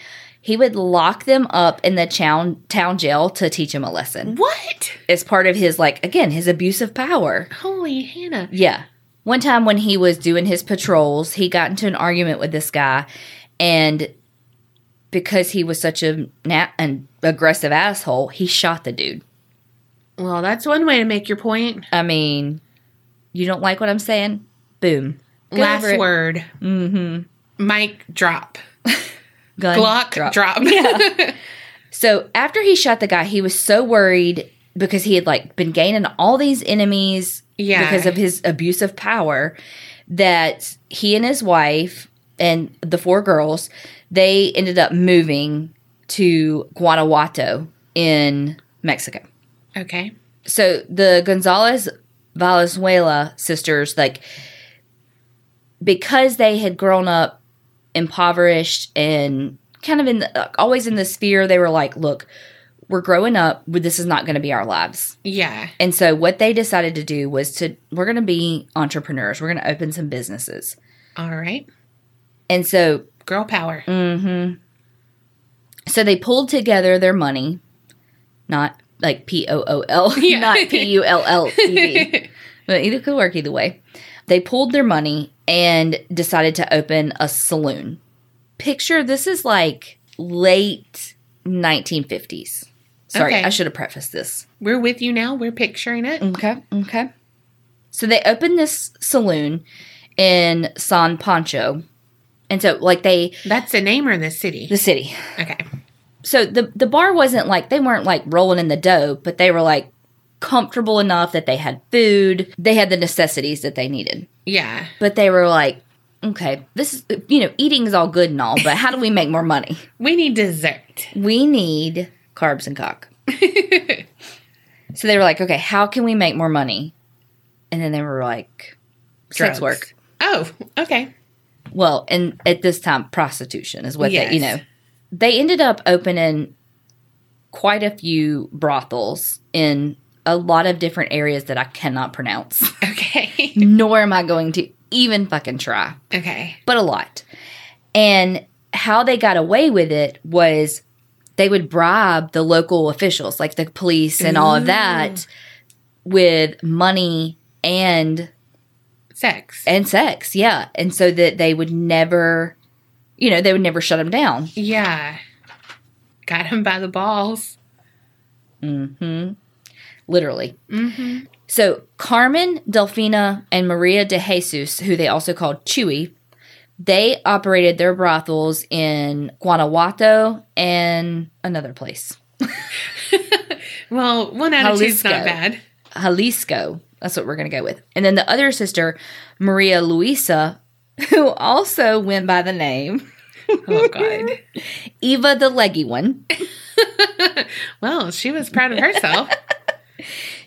he would lock them up in the town town jail to teach them a lesson. What? As part of his like again his abuse of power. Holy Hannah. Yeah. One time when he was doing his patrols, he got into an argument with this guy, and because he was such a na- an aggressive asshole, he shot the dude. Well, that's one way to make your point. I mean, you don't like what I'm saying? Boom. Get Last word. Mm-hmm. Mic drop. Gun Glock drop. drop. So after he shot the guy, he was so worried because he had like been gaining all these enemies Yeah. because of his abuse of power that he and his wife and the four girls they ended up moving to Guanajuato in Mexico. okay. so the Gonzalez Valenzuela sisters, like, because they had grown up impoverished and kind of in the, always in the sphere, they were like, look, we're growing up, but this is not going to be our lives. Yeah. And so what they decided to do was to, we're going to be entrepreneurs. We're going to open some businesses. All right. And so Girl power. Mm-hmm. So they pulled together their money, not like P O O L, not P U L L E D. But either could work either way. They pulled their money and decided to open a saloon. Picture this is like late 1950s. Sorry, Okay. I should have prefaced this. We're with you now. We're picturing it. Okay, okay. So they opened this saloon in San Pancho. And so like they That's the name or the city? the city. Okay. So the the bar wasn't like they weren't like rolling in the dough, but they were like comfortable enough that they had food, they had the necessities that they needed. Yeah. But they were like, okay, this is you know, eating is all good and all, but how do we make more money? We need dessert. We need carbs and cock. So they were like, okay, how can we make more money? And then they were like, sex Drugs. work. Oh, okay. Well, and at this time, prostitution is what they, you know. They ended up opening quite a few brothels in a lot of different areas that I cannot pronounce, Okay. nor am I going to even fucking try, okay. but a lot. And how they got away with it was they would bribe the local officials, like the police and all of that, mm. with money and Sex. and sex yeah and so that they would never you know they would never shut them down yeah. Got him by the balls. hmm literally Mm-hmm. so carmen delfina and maria de jesus who they also called chewy they operated their brothels in guanajuato and another place Well, one out of two's not bad. jalisco that's what we're going to go with and then the other sister maria luisa who also went by the name Oh God. eva the leggy one well, she was proud of herself.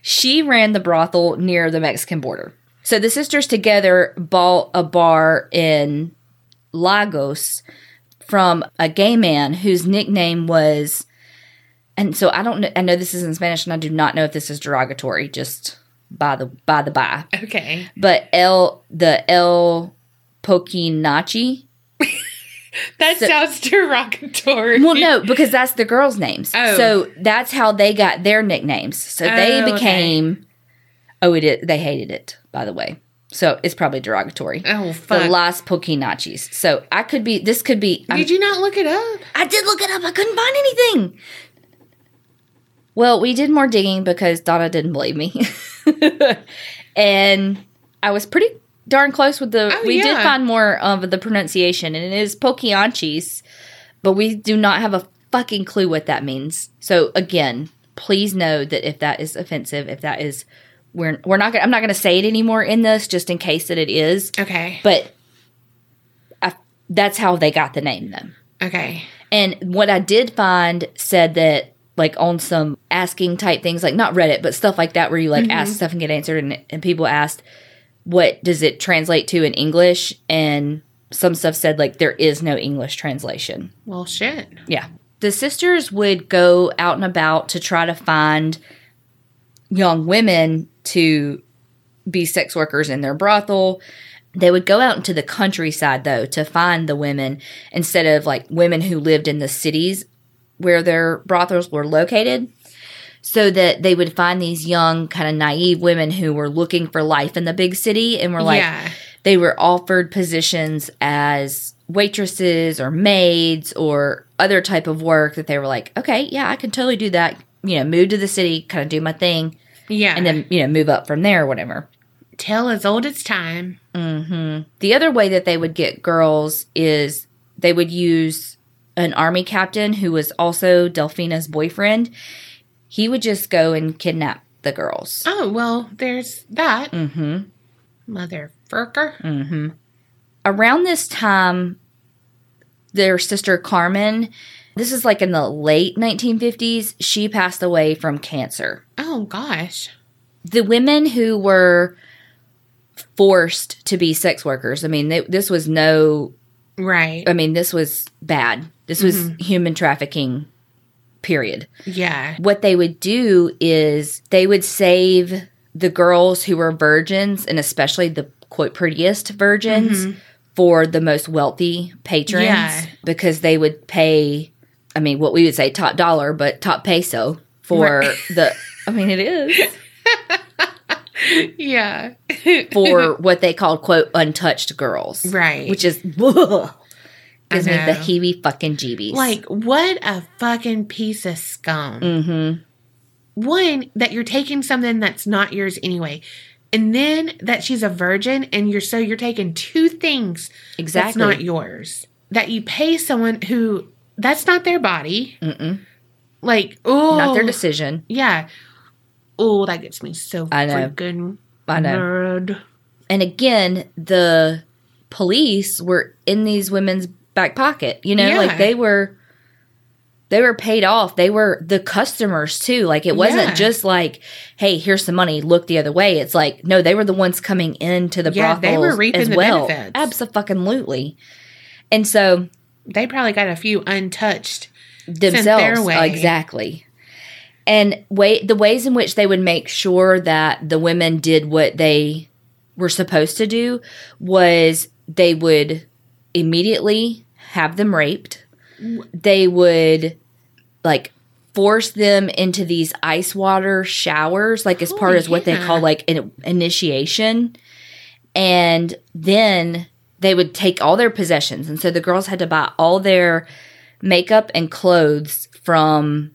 She ran the brothel near the Mexican border. So the sisters together bought a bar in Lagos from a gay man whose nickname was, and so I don't know. I know this is in Spanish, and I do not know if this is derogatory. Just by the by the by, Okay. but El the El Pokinachi. That So- sounds derogatory. Well, no, because that's the girls' names. Oh. So that's how they got their nicknames. So they Oh, okay. became. Oh, it is, they hated it, by the way. So it's probably derogatory. Oh fuck. The. Las Pokinachis. So I could be. This could be. I'm- Did you not look it up? I did look it up. I couldn't find anything. Well, we did more digging because Donna didn't believe me, and I was pretty darn close with the. Oh, we did find more of the pronunciation, and it is Poquianchis, but we do not have a fucking clue what that means. So again, please know that if that is offensive, if that is, we're we're not. Gonna, I'm not going to say it anymore in this, just in case that it is. Okay. But I, that's how they got the name, though. Okay. And what I did find said that, like, on some asking type things, like not Reddit, but stuff like that, where you like ask mm-hmm. stuff and get answered, and, and people asked, what does it translate to in English? And some stuff said, like, there is no English translation. Well, shit. Yeah. The sisters would go out and about to try to find young women to be sex workers in their brothel. They would go out into the countryside though to find the women instead of like women who lived in the cities where their brothels were located. So that they would find these young, kind of naive women who were looking for life in the big city and were like, yeah. they were offered positions as waitresses or maids or other type of work that they were like, okay, yeah, I can totally do that. You know, move to the city, kind of do my thing, Yeah. and then you know move up from there or whatever. Tell as old as time. Mm-hmm. The other way that they would get girls is they would use an army captain who was also Delfina's boyfriend. He would just go and kidnap the girls. Oh well, there's that. Mm-hmm. Motherfucker. around this time, their sister Carmen, this is like in the late 1950s, she passed away from cancer. Oh gosh. The women who were forced to be sex workers, I mean, they, this was no, Right. I mean, this was bad. This was mm-hmm. human trafficking, period. Yeah. What they would do is they would save the girls who were virgins and especially the quote prettiest virgins mm-hmm. for the most wealthy patrons Yeah. because they would pay I mean what we would say top dollar but top peso for Right. the I mean it is yeah. for what they called quote untouched girls. Right. Which is ugh, gives me the heebie fucking jeebies. like, what a fucking piece of scum. mm-hmm. One, that you're taking something that's not yours anyway. And then that she's a virgin and you're so you're taking two things Exactly. that's not yours. That you pay someone who that's not their body. Mm-mm. Like, oh Not their decision. Yeah. Oh, that gets me so I know. freaking I know. nerd. And again, the police were in these women's back pocket. You know, Yeah. like they were they were paid off. They were the customers too. Like it wasn't Yeah. just like, hey, here's some money, look the other way. It's like, no, they were the ones coming into the Yeah, brothels they were reaping as the well. benefits. Absolutely. And so They probably got a few untouched. themselves exactly and way the ways in which they would make sure that the women did what they were supposed to do was they would immediately have them raped. They would like force them into these ice water showers like as part Oh, of what they call like an initiation. And then they would take all their possessions. And so the girls had to buy all their makeup and clothes from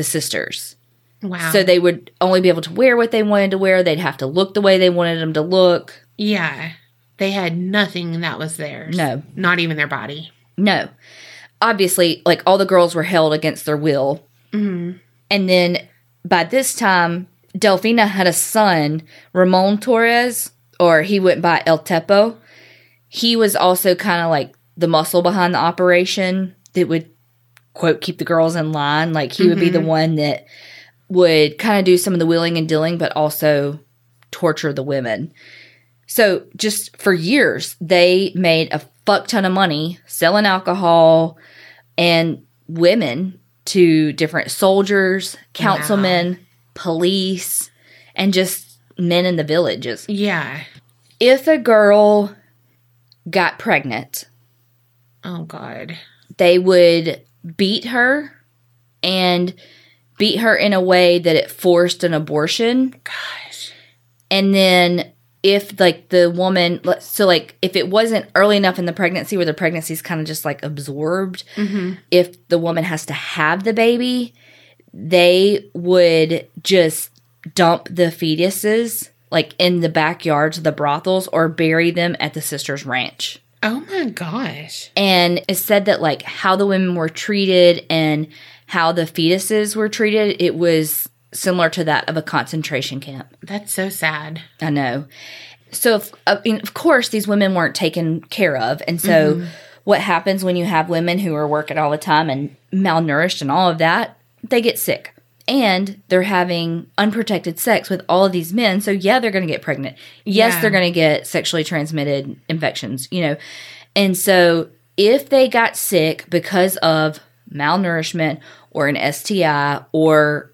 the sisters Wow. so they would only be able to wear what they wanted to wear they'd have to look the way they wanted them to look yeah. They had nothing that was theirs. No. Not even their body. no obviously like all the girls were held against their will Mm-hmm. and then by this time delfina had a son ramon torres or he went by el tepo he was also kind of like the muscle behind the operation that would quote keep the girls in line like he would be the mm-hmm. one that would kind of do some of the wheeling and dealing but also torture the women so just for years they made a fuck ton of money selling alcohol and women to different soldiers councilmen police and just men in the villages Yeah. if a girl got pregnant Oh God. they would beat her and beat her in a way that it forced an abortion Gosh. and then if like the woman so like if it wasn't early enough in the pregnancy where the pregnancy's kind of just like absorbed Mm-hmm. if the woman has to have the baby they would just dump the fetuses like in the backyards of the brothels or bury them at the sisters ranch Oh my gosh. and it said that like how the women were treated and how the fetuses were treated it was similar to that of a concentration camp. That's so sad. i know. So if, I mean, of course these women weren't taken care of. And so mm-hmm. what happens when you have women who are working all the time and malnourished and all of that? They get sick and they're having unprotected sex with all of these men so yeah they're going to get pregnant yes Yeah. they're going to get sexually transmitted infections you know and so if they got sick because of malnourishment or an sti or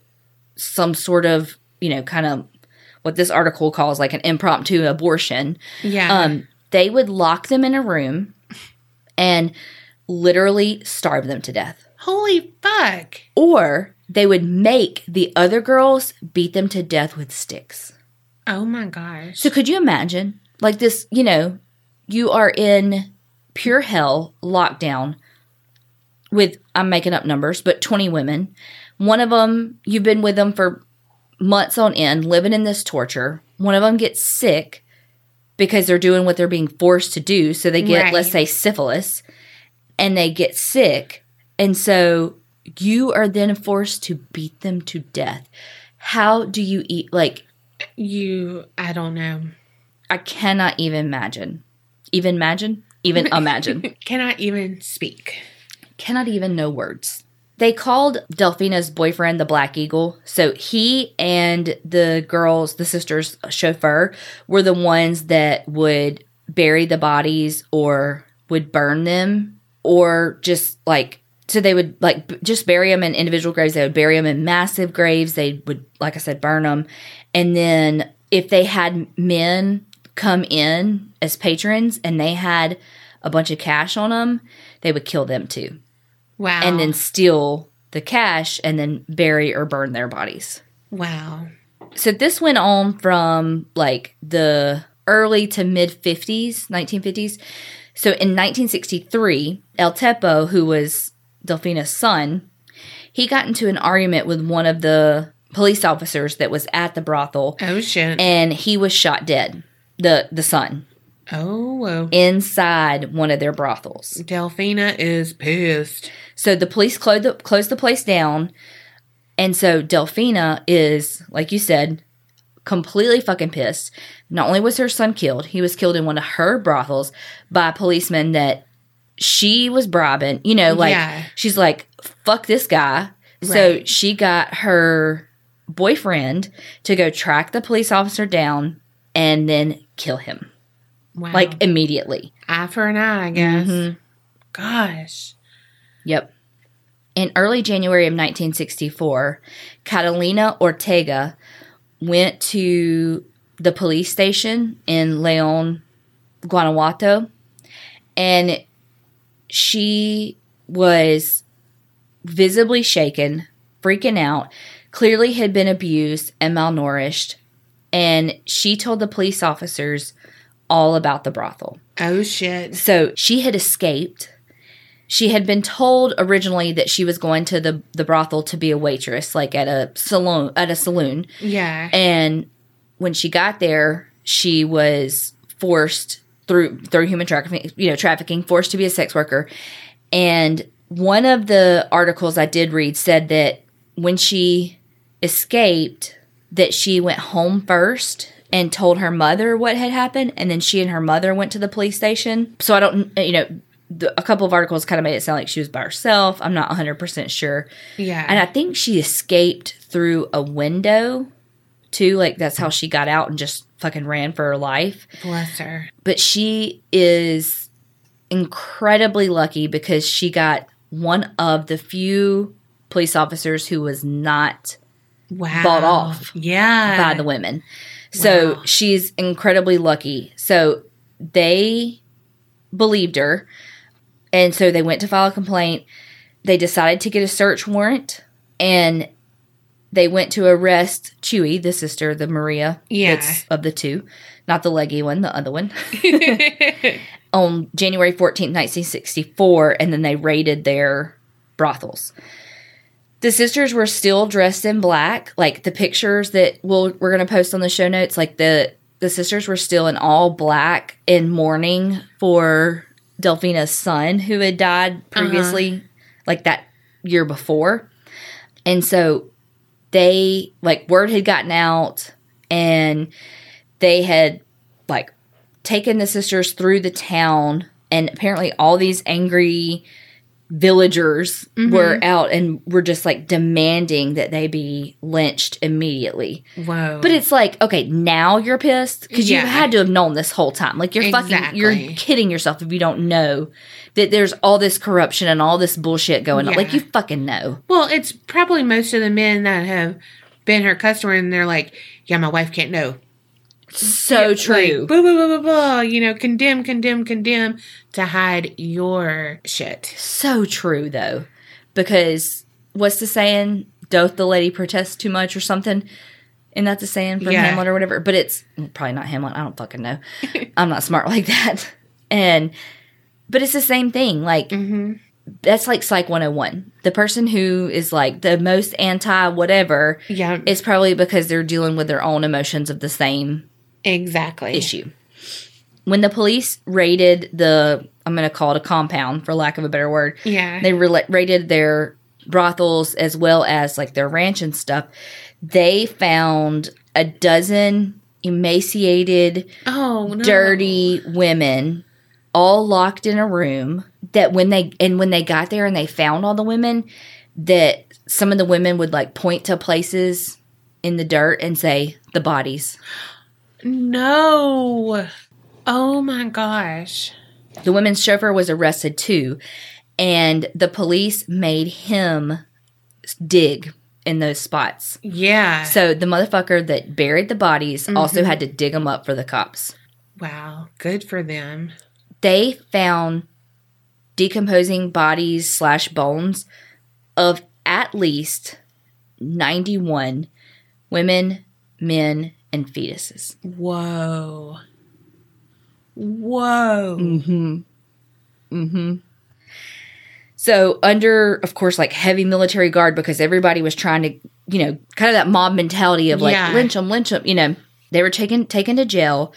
some sort of you know kind of what this article calls like an impromptu abortion Yeah. um, they would lock them in a room and literally starve them to death. Holy fuck. Or they would make the other girls beat them to death with sticks. Oh my gosh. So could you imagine? Like this, you know, you are in pure hell lockdown with I'm making up numbers, but 20 women. One of them you've been with them for months on end living in this torture. One of them gets sick because they're doing what they're being forced to do, so they get Right. let's say syphilis and they get sick. And so you are then forced to beat them to death. How do you eat like You, I don't know. I cannot even imagine. Even imagine? Even imagine. Cannot even speak. cannot even know words. They called Delfina's boyfriend the Black Eagle. So he and the girls, the sisters' chauffeur, were the ones that would bury the bodies or would burn them or just like, so they would like b- just bury them in individual graves. They would bury them in massive graves. They would, like I said, burn them. And then if they had men come in as patrons and they had a bunch of cash on them, they would kill them too Wow. and then steal the cash and then bury or burn their bodies. wow. So this went on from like the early to mid 50s, 1950s. So in 1963, El Tepo, who was Delfina's son, he got into an argument with one of the police officers that was at the brothel Oh shit. and he was shot dead. The the son oh, whoa. inside one of their brothels. Delfina is pissed. So the police closed the, closed the place down. And so Delfina is, like you said, completely fucking pissed. Not only was her son killed, he was killed in one of her brothels by a policeman that she was bribing. You know, like Yeah. she's like, fuck this guy. So she got her boyfriend to go track the police officer down and then kill him. Wow. Like immediately. eye for an eye, I guess. Mhm. Gosh. Yep. In early January of 1964, Catalina Ortega went to the police station in Leon, Guanajuato, and she was visibly shaken, freaking out, clearly had been abused and malnourished, and she told the police officers all about the brothel. Oh shit. So she had escaped. She had been told originally that she was going to the, the brothel to be a waitress, like at a saloon at a saloon. Yeah. And when she got there, she was forced through through human trafficking, you know, trafficking, forced to be a sex worker. And one of the articles I did read said that when she escaped, that she went home first and told her mother what had happened, and then she and her mother went to the police station. So I don't, you know, the, a couple of articles kind of made it sound like she was by herself. I'm not 100 percent sure. yeah. And I think she escaped through a window too. Like that's how she got out and just fucking ran for her life. Bless her. But she is incredibly lucky because she got one of the few police officers who was not Wow. Bought off Yeah. by the women. So Wow. she's incredibly lucky. So they believed her. And so they went to file a complaint. They decided to get a search warrant and they went to arrest Chewy, the sister, the Maria Yeah. of the two, not the leggy one, the other one, on January 14th, 1964. And then they raided their brothels. The sisters were still dressed in black. Like the pictures that we'll, we're going to post on the show notes, like the, the sisters were still in all black in mourning for Delfina's son who had died uh-huh. previously, like that year before. And so they, like, word had gotten out and they had, like, taken the sisters through the town. And apparently, all these angry villagers were mm-hmm. out and were just like demanding that they be lynched immediately. Whoa. But it's like, okay, now you're pissed because Yeah. you had to have known this whole time. Like you're fucking, you're kidding yourself if you don't know that there's all this corruption and all this bullshit going on. Like you fucking know. well, it's probably most of the men that have been her customer and they're like, yeah, my wife can't know. So Like, true. blah, blah, blah, blah, blah. You know, condemn, condemn, condemn to hide your shit. so true though, because what's the saying? Doth the lady protest too much or something? And that's a saying from Yeah. Hamlet or whatever. But it's probably not Hamlet. I don't fucking know. I'm not smart like that. And but it's the same thing. Like Mm-hmm. that's like Psych 101. The person who is like the most anti whatever Yeah, is probably because they're dealing with their own emotions of the same exactly. issue. When the police raided the, I'm going to call it a compound for lack of a better word, Yeah. they rela- raided their brothels as well as like their ranch and stuff. They found a dozen emaciated, oh, no. dirty women all locked in a room that when they and when they got there and they found all the women that some of the women would like point to places in the dirt and say the bodies No. Oh my gosh. the women's chauffeur was arrested too and the police made him dig in those spots Yeah. so the motherfucker that buried the bodies mm-hmm. also had to dig them up for the cops wow. Good for them. they found decomposing bodies slash bones of at least 91 women men, and fetuses. Whoa. Whoa. Mm-hmm. Mm-hmm. So under, of course, like heavy military guard because everybody was trying to, you know, kind of that mob mentality of like Yeah. lynch them, lynch them. You know, they were taken taken to jail.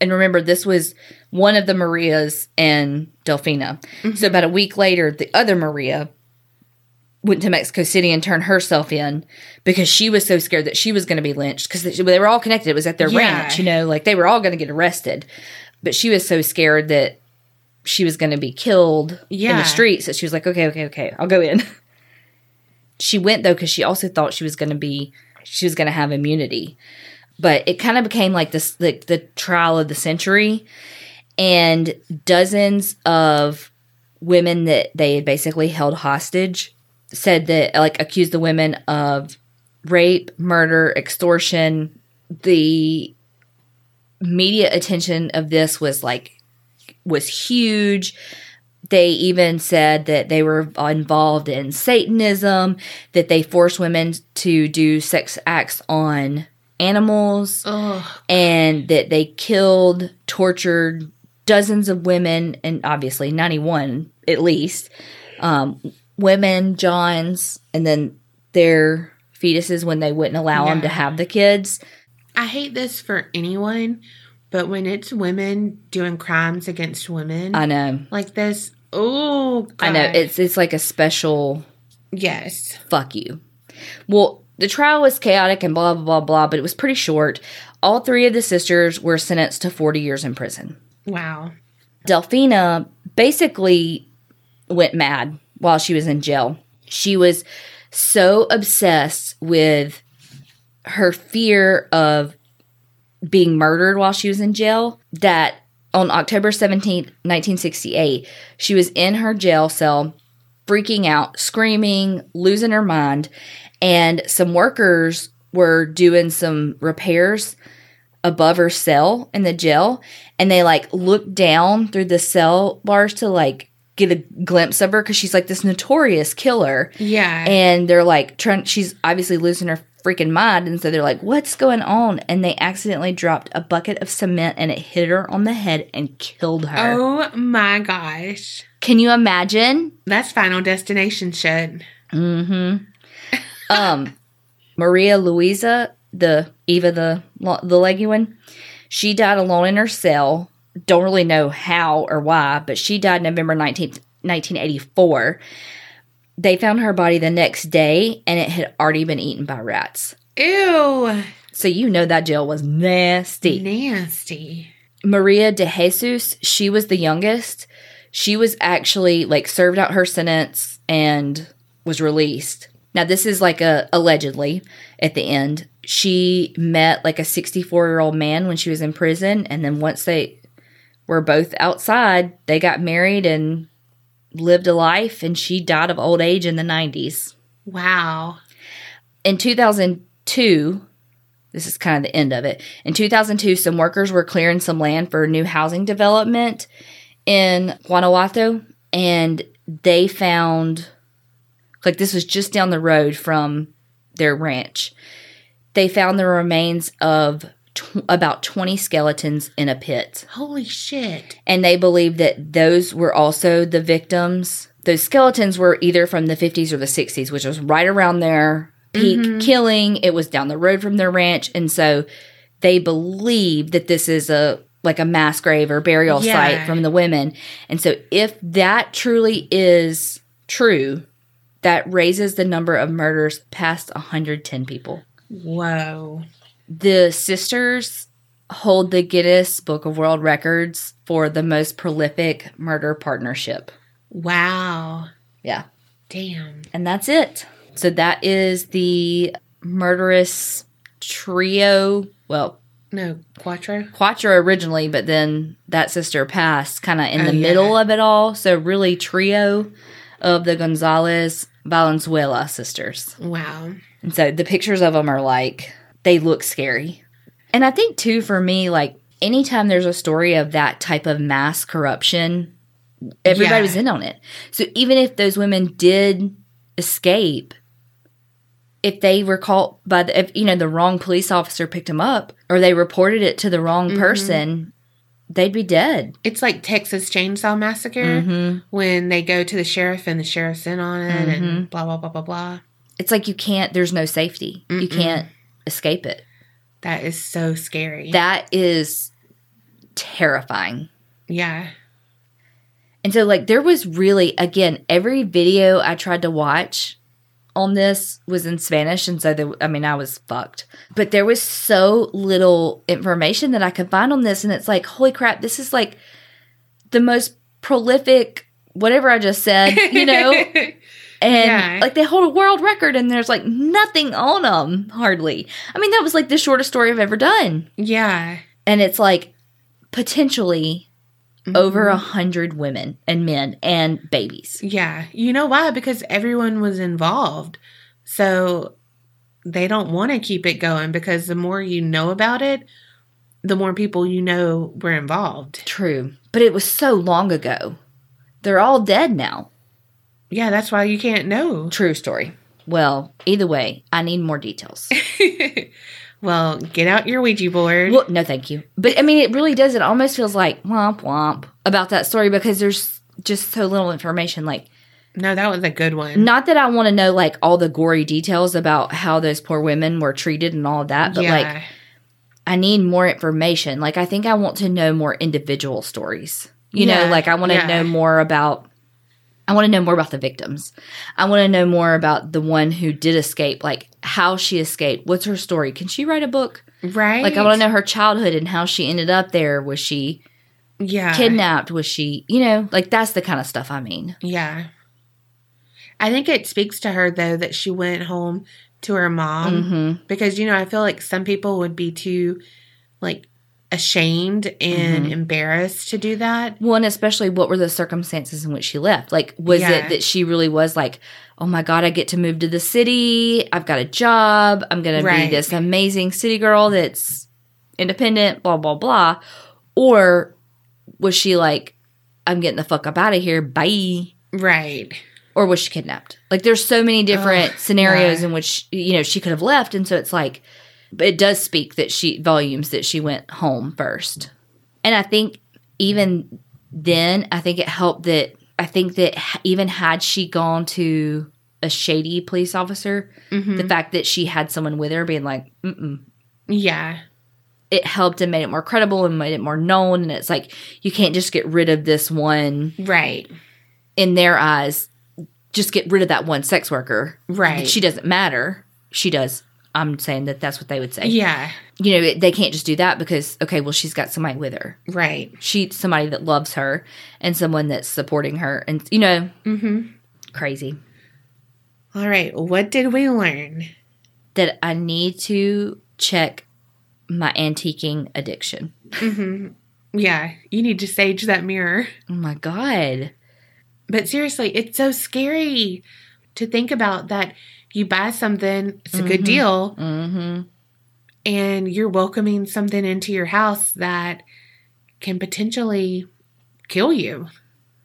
And remember, this was one of the Marias and Delfina. So about a week later, the other Maria went to Mexico City and turned herself in because she was so scared that she was going to be lynched because they, were all connected. It was at their Yeah. ranch, you know, like they were all going to get arrested. But she was so scared that she was going to be killed in the streets that she was like, okay, okay, okay, I'll go in. she went though because she also thought she was going to be, she was going to have immunity. But it kind of became like this, like the trial of the century, and dozens of women that they had basically held hostage said that like accused the women of rape, murder, extortion. The media attention of this was like was huge. They even said that they were involved in Satanism, that they forced women to do sex acts on animals, Oh, and that they killed, tortured dozens of women, and obviously 91 at least, um, women, Johns, and then their fetuses when they wouldn't allow them to have the kids. I hate this for anyone, but when it's women doing crimes against women I know. like this, oh, God. I know. It's it's like a special yes. fuck you. Well, the trial was chaotic and blah blah blah blah, but it was pretty short. All three of the sisters were sentenced to 40 years in prison. Wow. Delfina basically went mad while she was in jail. She was so obsessed with her fear of being murdered while she was in jail that on October 17th, 1968, she was in her jail cell freaking out, screaming, losing her mind, and some workers were doing some repairs above her cell in the jail and they like looked down through the cell bars to like get a glimpse of her because she's like this notorious killer. Yeah. and they're like trying she's obviously losing her freaking mind. And so they're like what's going on? And they accidentally dropped a bucket of cement and it hit her on the head and killed her. Oh my gosh. can you imagine? That's Final Destination shit. um maria luisa the eva the the leggy one she died alone in her cell don't really know how or why but she died november 19th 1984 they found her body the next day and it had already been eaten by rats Ew. so you know that jail was nasty Nasty. Maria de Jesus, she was the youngest. She was actually like served out her sentence and was released. Now this is like a allegedly at the end. She met like a 64-year-old man when she was in prison and then once they were both outside, they got married and lived a life and she died of old age in the 90s. Wow. In 2002, this is kind of the end of it. In 2002, some workers were clearing some land for new housing development in Guanajuato, and they found, like, this was just down the road from their ranch. They found the remains of tw- about 20 skeletons in a pit Holy shit. and they believe that those were also the victims. Those skeletons were either from the 50s or the 60s, which was right around their peak mm-hmm. killing. It was down the road from their ranch, and so they believe that this is a like a mass grave or burial Yeah. site from the women. And so if that truly is true, that raises the number of murders past 110 people. Whoa. The sisters hold the Guinness Book of World Records for the most prolific murder partnership. Wow. Yeah. Damn. And that's it. So that is the murderous trio. Well, No, Quattro? Quattro originally, but then that sister passed kind of in Oh, the yeah. middle of it all. So really trio of the Gonzalez Valenzuela sisters. Wow. And so the pictures of them are like, they look scary. And I think, too, for me, like, anytime there's a story of that type of mass corruption, everybody Yeah. was in on it. So even if those women did escape, if they were caught by the, if, you know, the wrong police officer picked them up or they reported it to the wrong Mm-hmm. person, they'd be dead. It's like Texas Chainsaw Massacre Mm-hmm. when they go to the sheriff and the sheriff's in on it and blah, blah, blah, blah, blah. It's like you can't, there's no safety. You can't escape it. That is so scary. That is terrifying. yeah. And so, like, there was really, again, every video I tried to watch on this was in Spanish. And so, there, I mean, I was fucked. But there was so little information that I could find on this. And it's like, holy crap, this is like the most prolific, whatever I just said, you know? And Yeah. like, they hold a world record and there's like nothing on them, hardly. I mean, that was like the shortest story I've ever done. yeah. And it's like potentially mm-hmm. over a hundred women and men and babies. Yeah. You know why? Because everyone was involved. So they don't want to keep it going because the more you know about it, the more people you know were involved. True. But it was so long ago. They're all dead now. Yeah, that's why you can't know. True story. Well, either way, I need more details. well, get out your Ouija board. well, no, thank you. But I mean, it really does. It almost feels like womp womp about that story because there's just so little information. Like, no, that was a good one. not that I want to know like all the gory details about how those poor women were treated and all of that, but yeah. like, I need more information. Like, I think I want to know more individual stories. You know, like I want to yeah. know more about. I want to know more about the victims. I want to know more about the one who did escape, like how she escaped. What's her story? Can she write a book? right? Like I want to know her childhood and how she ended up there. Was she Yeah. kidnapped? Was she, you know, like that's the kind of stuff I mean. Yeah. I think it speaks to her though that she went home to her mom Mm-hmm. because you know I feel like some people would be too like ashamed and Mm-hmm. embarrassed to do that. Well, and especially what were the circumstances in which she left? Like, was Yeah. it that she really was like, oh my God, I get to move to the city. I've got a job. I'm going to be this amazing city girl that's independent, blah, blah, blah. Or was she like, I'm getting the fuck up out of here. Bye. Right. Or was she kidnapped? Like, there's so many different Ugh, scenarios yeah. in which, you know, she could have left. And so it's like, but it does speak that she, volumes that she went home first. And I think even then, I think it helped that I think that even had she gone to a shady police officer, Mm-hmm. the fact that she had someone with her being like, Mm-mm, Yeah. it helped and made it more credible and made it more known. And it's like, you can't just get rid of this one, Right. in their eyes, just get rid of that one sex worker. Right. She doesn't matter. She does. I'm saying that that's what they would say. Yeah. You know, they can't just do that because, okay, well, she's got somebody with her. Right. she's somebody that loves her and someone that's supporting her and you know Mhm. crazy All right. What did we learn? that i need to check my antiquing addiction Yeah, you need to sage that mirror. oh my god But seriously, it's so scary to think about that you buy something, it's a good deal, mm-hmm and you're welcoming something into your house that can potentially kill you.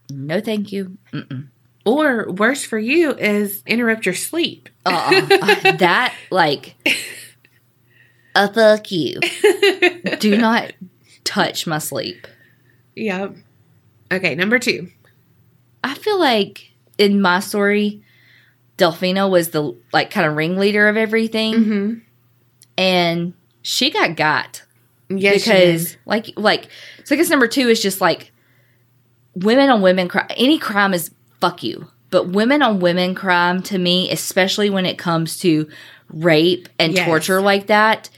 no thank you Mm-mm. Or worse for you is interrupt your sleep. Uh-uh. that like a fuck you do not touch my sleep Yep. Okay, number two. i feel like in my story delfina was the like kind of ringleader of everything Mm-hmm. and she got got Yes, she because did. like like so I guess number two is just like women on women crime. Any crime is fuck you, but women on women crime to me, especially when it comes to rape and Yes. torture like that,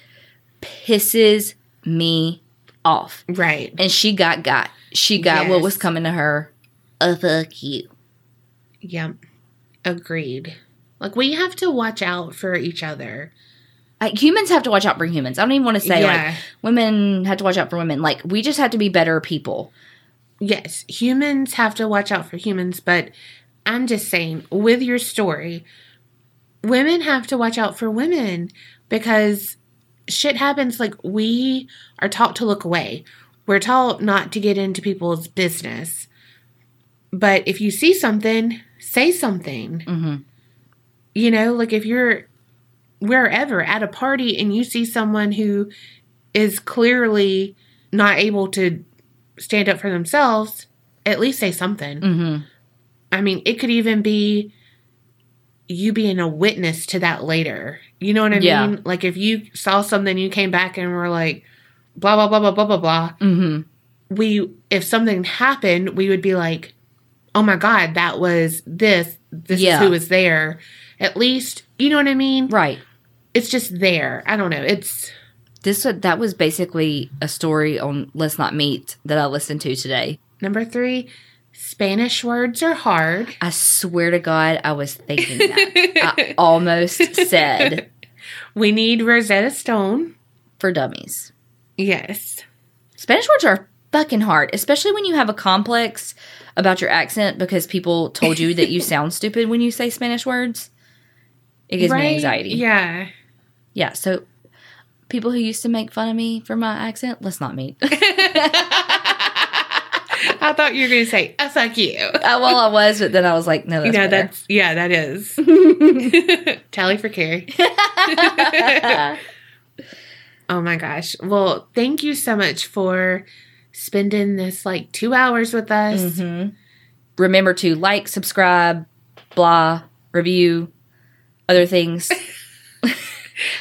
pisses me off. right. And she got got. She got what was coming to her. A fuck you. Yep. Agreed. Like we have to watch out for each other. Like, humans have to watch out for humans. I don't even want to say Yeah. like women have to watch out for women. Like we just have to be better people. Yes, humans have to watch out for humans, but I'm just saying, with your story, women have to watch out for women because shit happens. Like, we are taught to look away, we're taught not to get into people's business. But if you see something, say something. Mhm. You know, like if you're wherever at a party and you see someone who is clearly not able to stand up for themselves, at least say something. Mm-hmm. I mean, it could even be you being a witness to that later. You know what I Yeah. mean? Like if you saw something, you came back and were like, blah blah blah blah blah blah blah. Mm-hmm. We, if something happened, we would be like, oh my god, that was this. This Yeah. is who was there. At least, you know what I mean? Right. It's just there. I don't know. It's This that was basically a story on Let's Not Meet that I listened to today. number three. Spanish words are hard. I swear to God, I was thinking that. I almost said We need Rosetta Stone. for dummies. Yes. Spanish words are fucking hard, especially when you have a complex about your accent because people told you that you sound stupid when you say Spanish words. It gives me anxiety. Yeah. Yeah, so people who used to make fun of me for my accent, let's not meet. I thought you were going to say, oh, fuck you. Uh, well, I was, but then I was like, no, You that's know, that's, yeah, that is. Tally for Kerri. Oh my gosh. Well, thank you so much for spending this like two hours with us. Mhm. Remember to like, subscribe, blah, review, other things.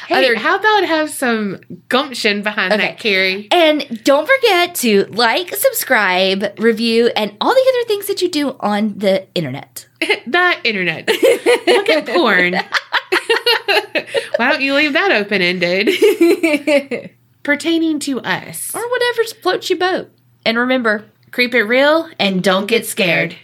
Hey, Other- how about have some gumption behind Okay. that, Kerri? And don't forget to like, subscribe, review, and all the other things that you do on the internet. the internet. Look at porn. Why don't you leave that open ended? Pertaining to us. or whatever floats your boat. And remember, Creep it real and don't get scared.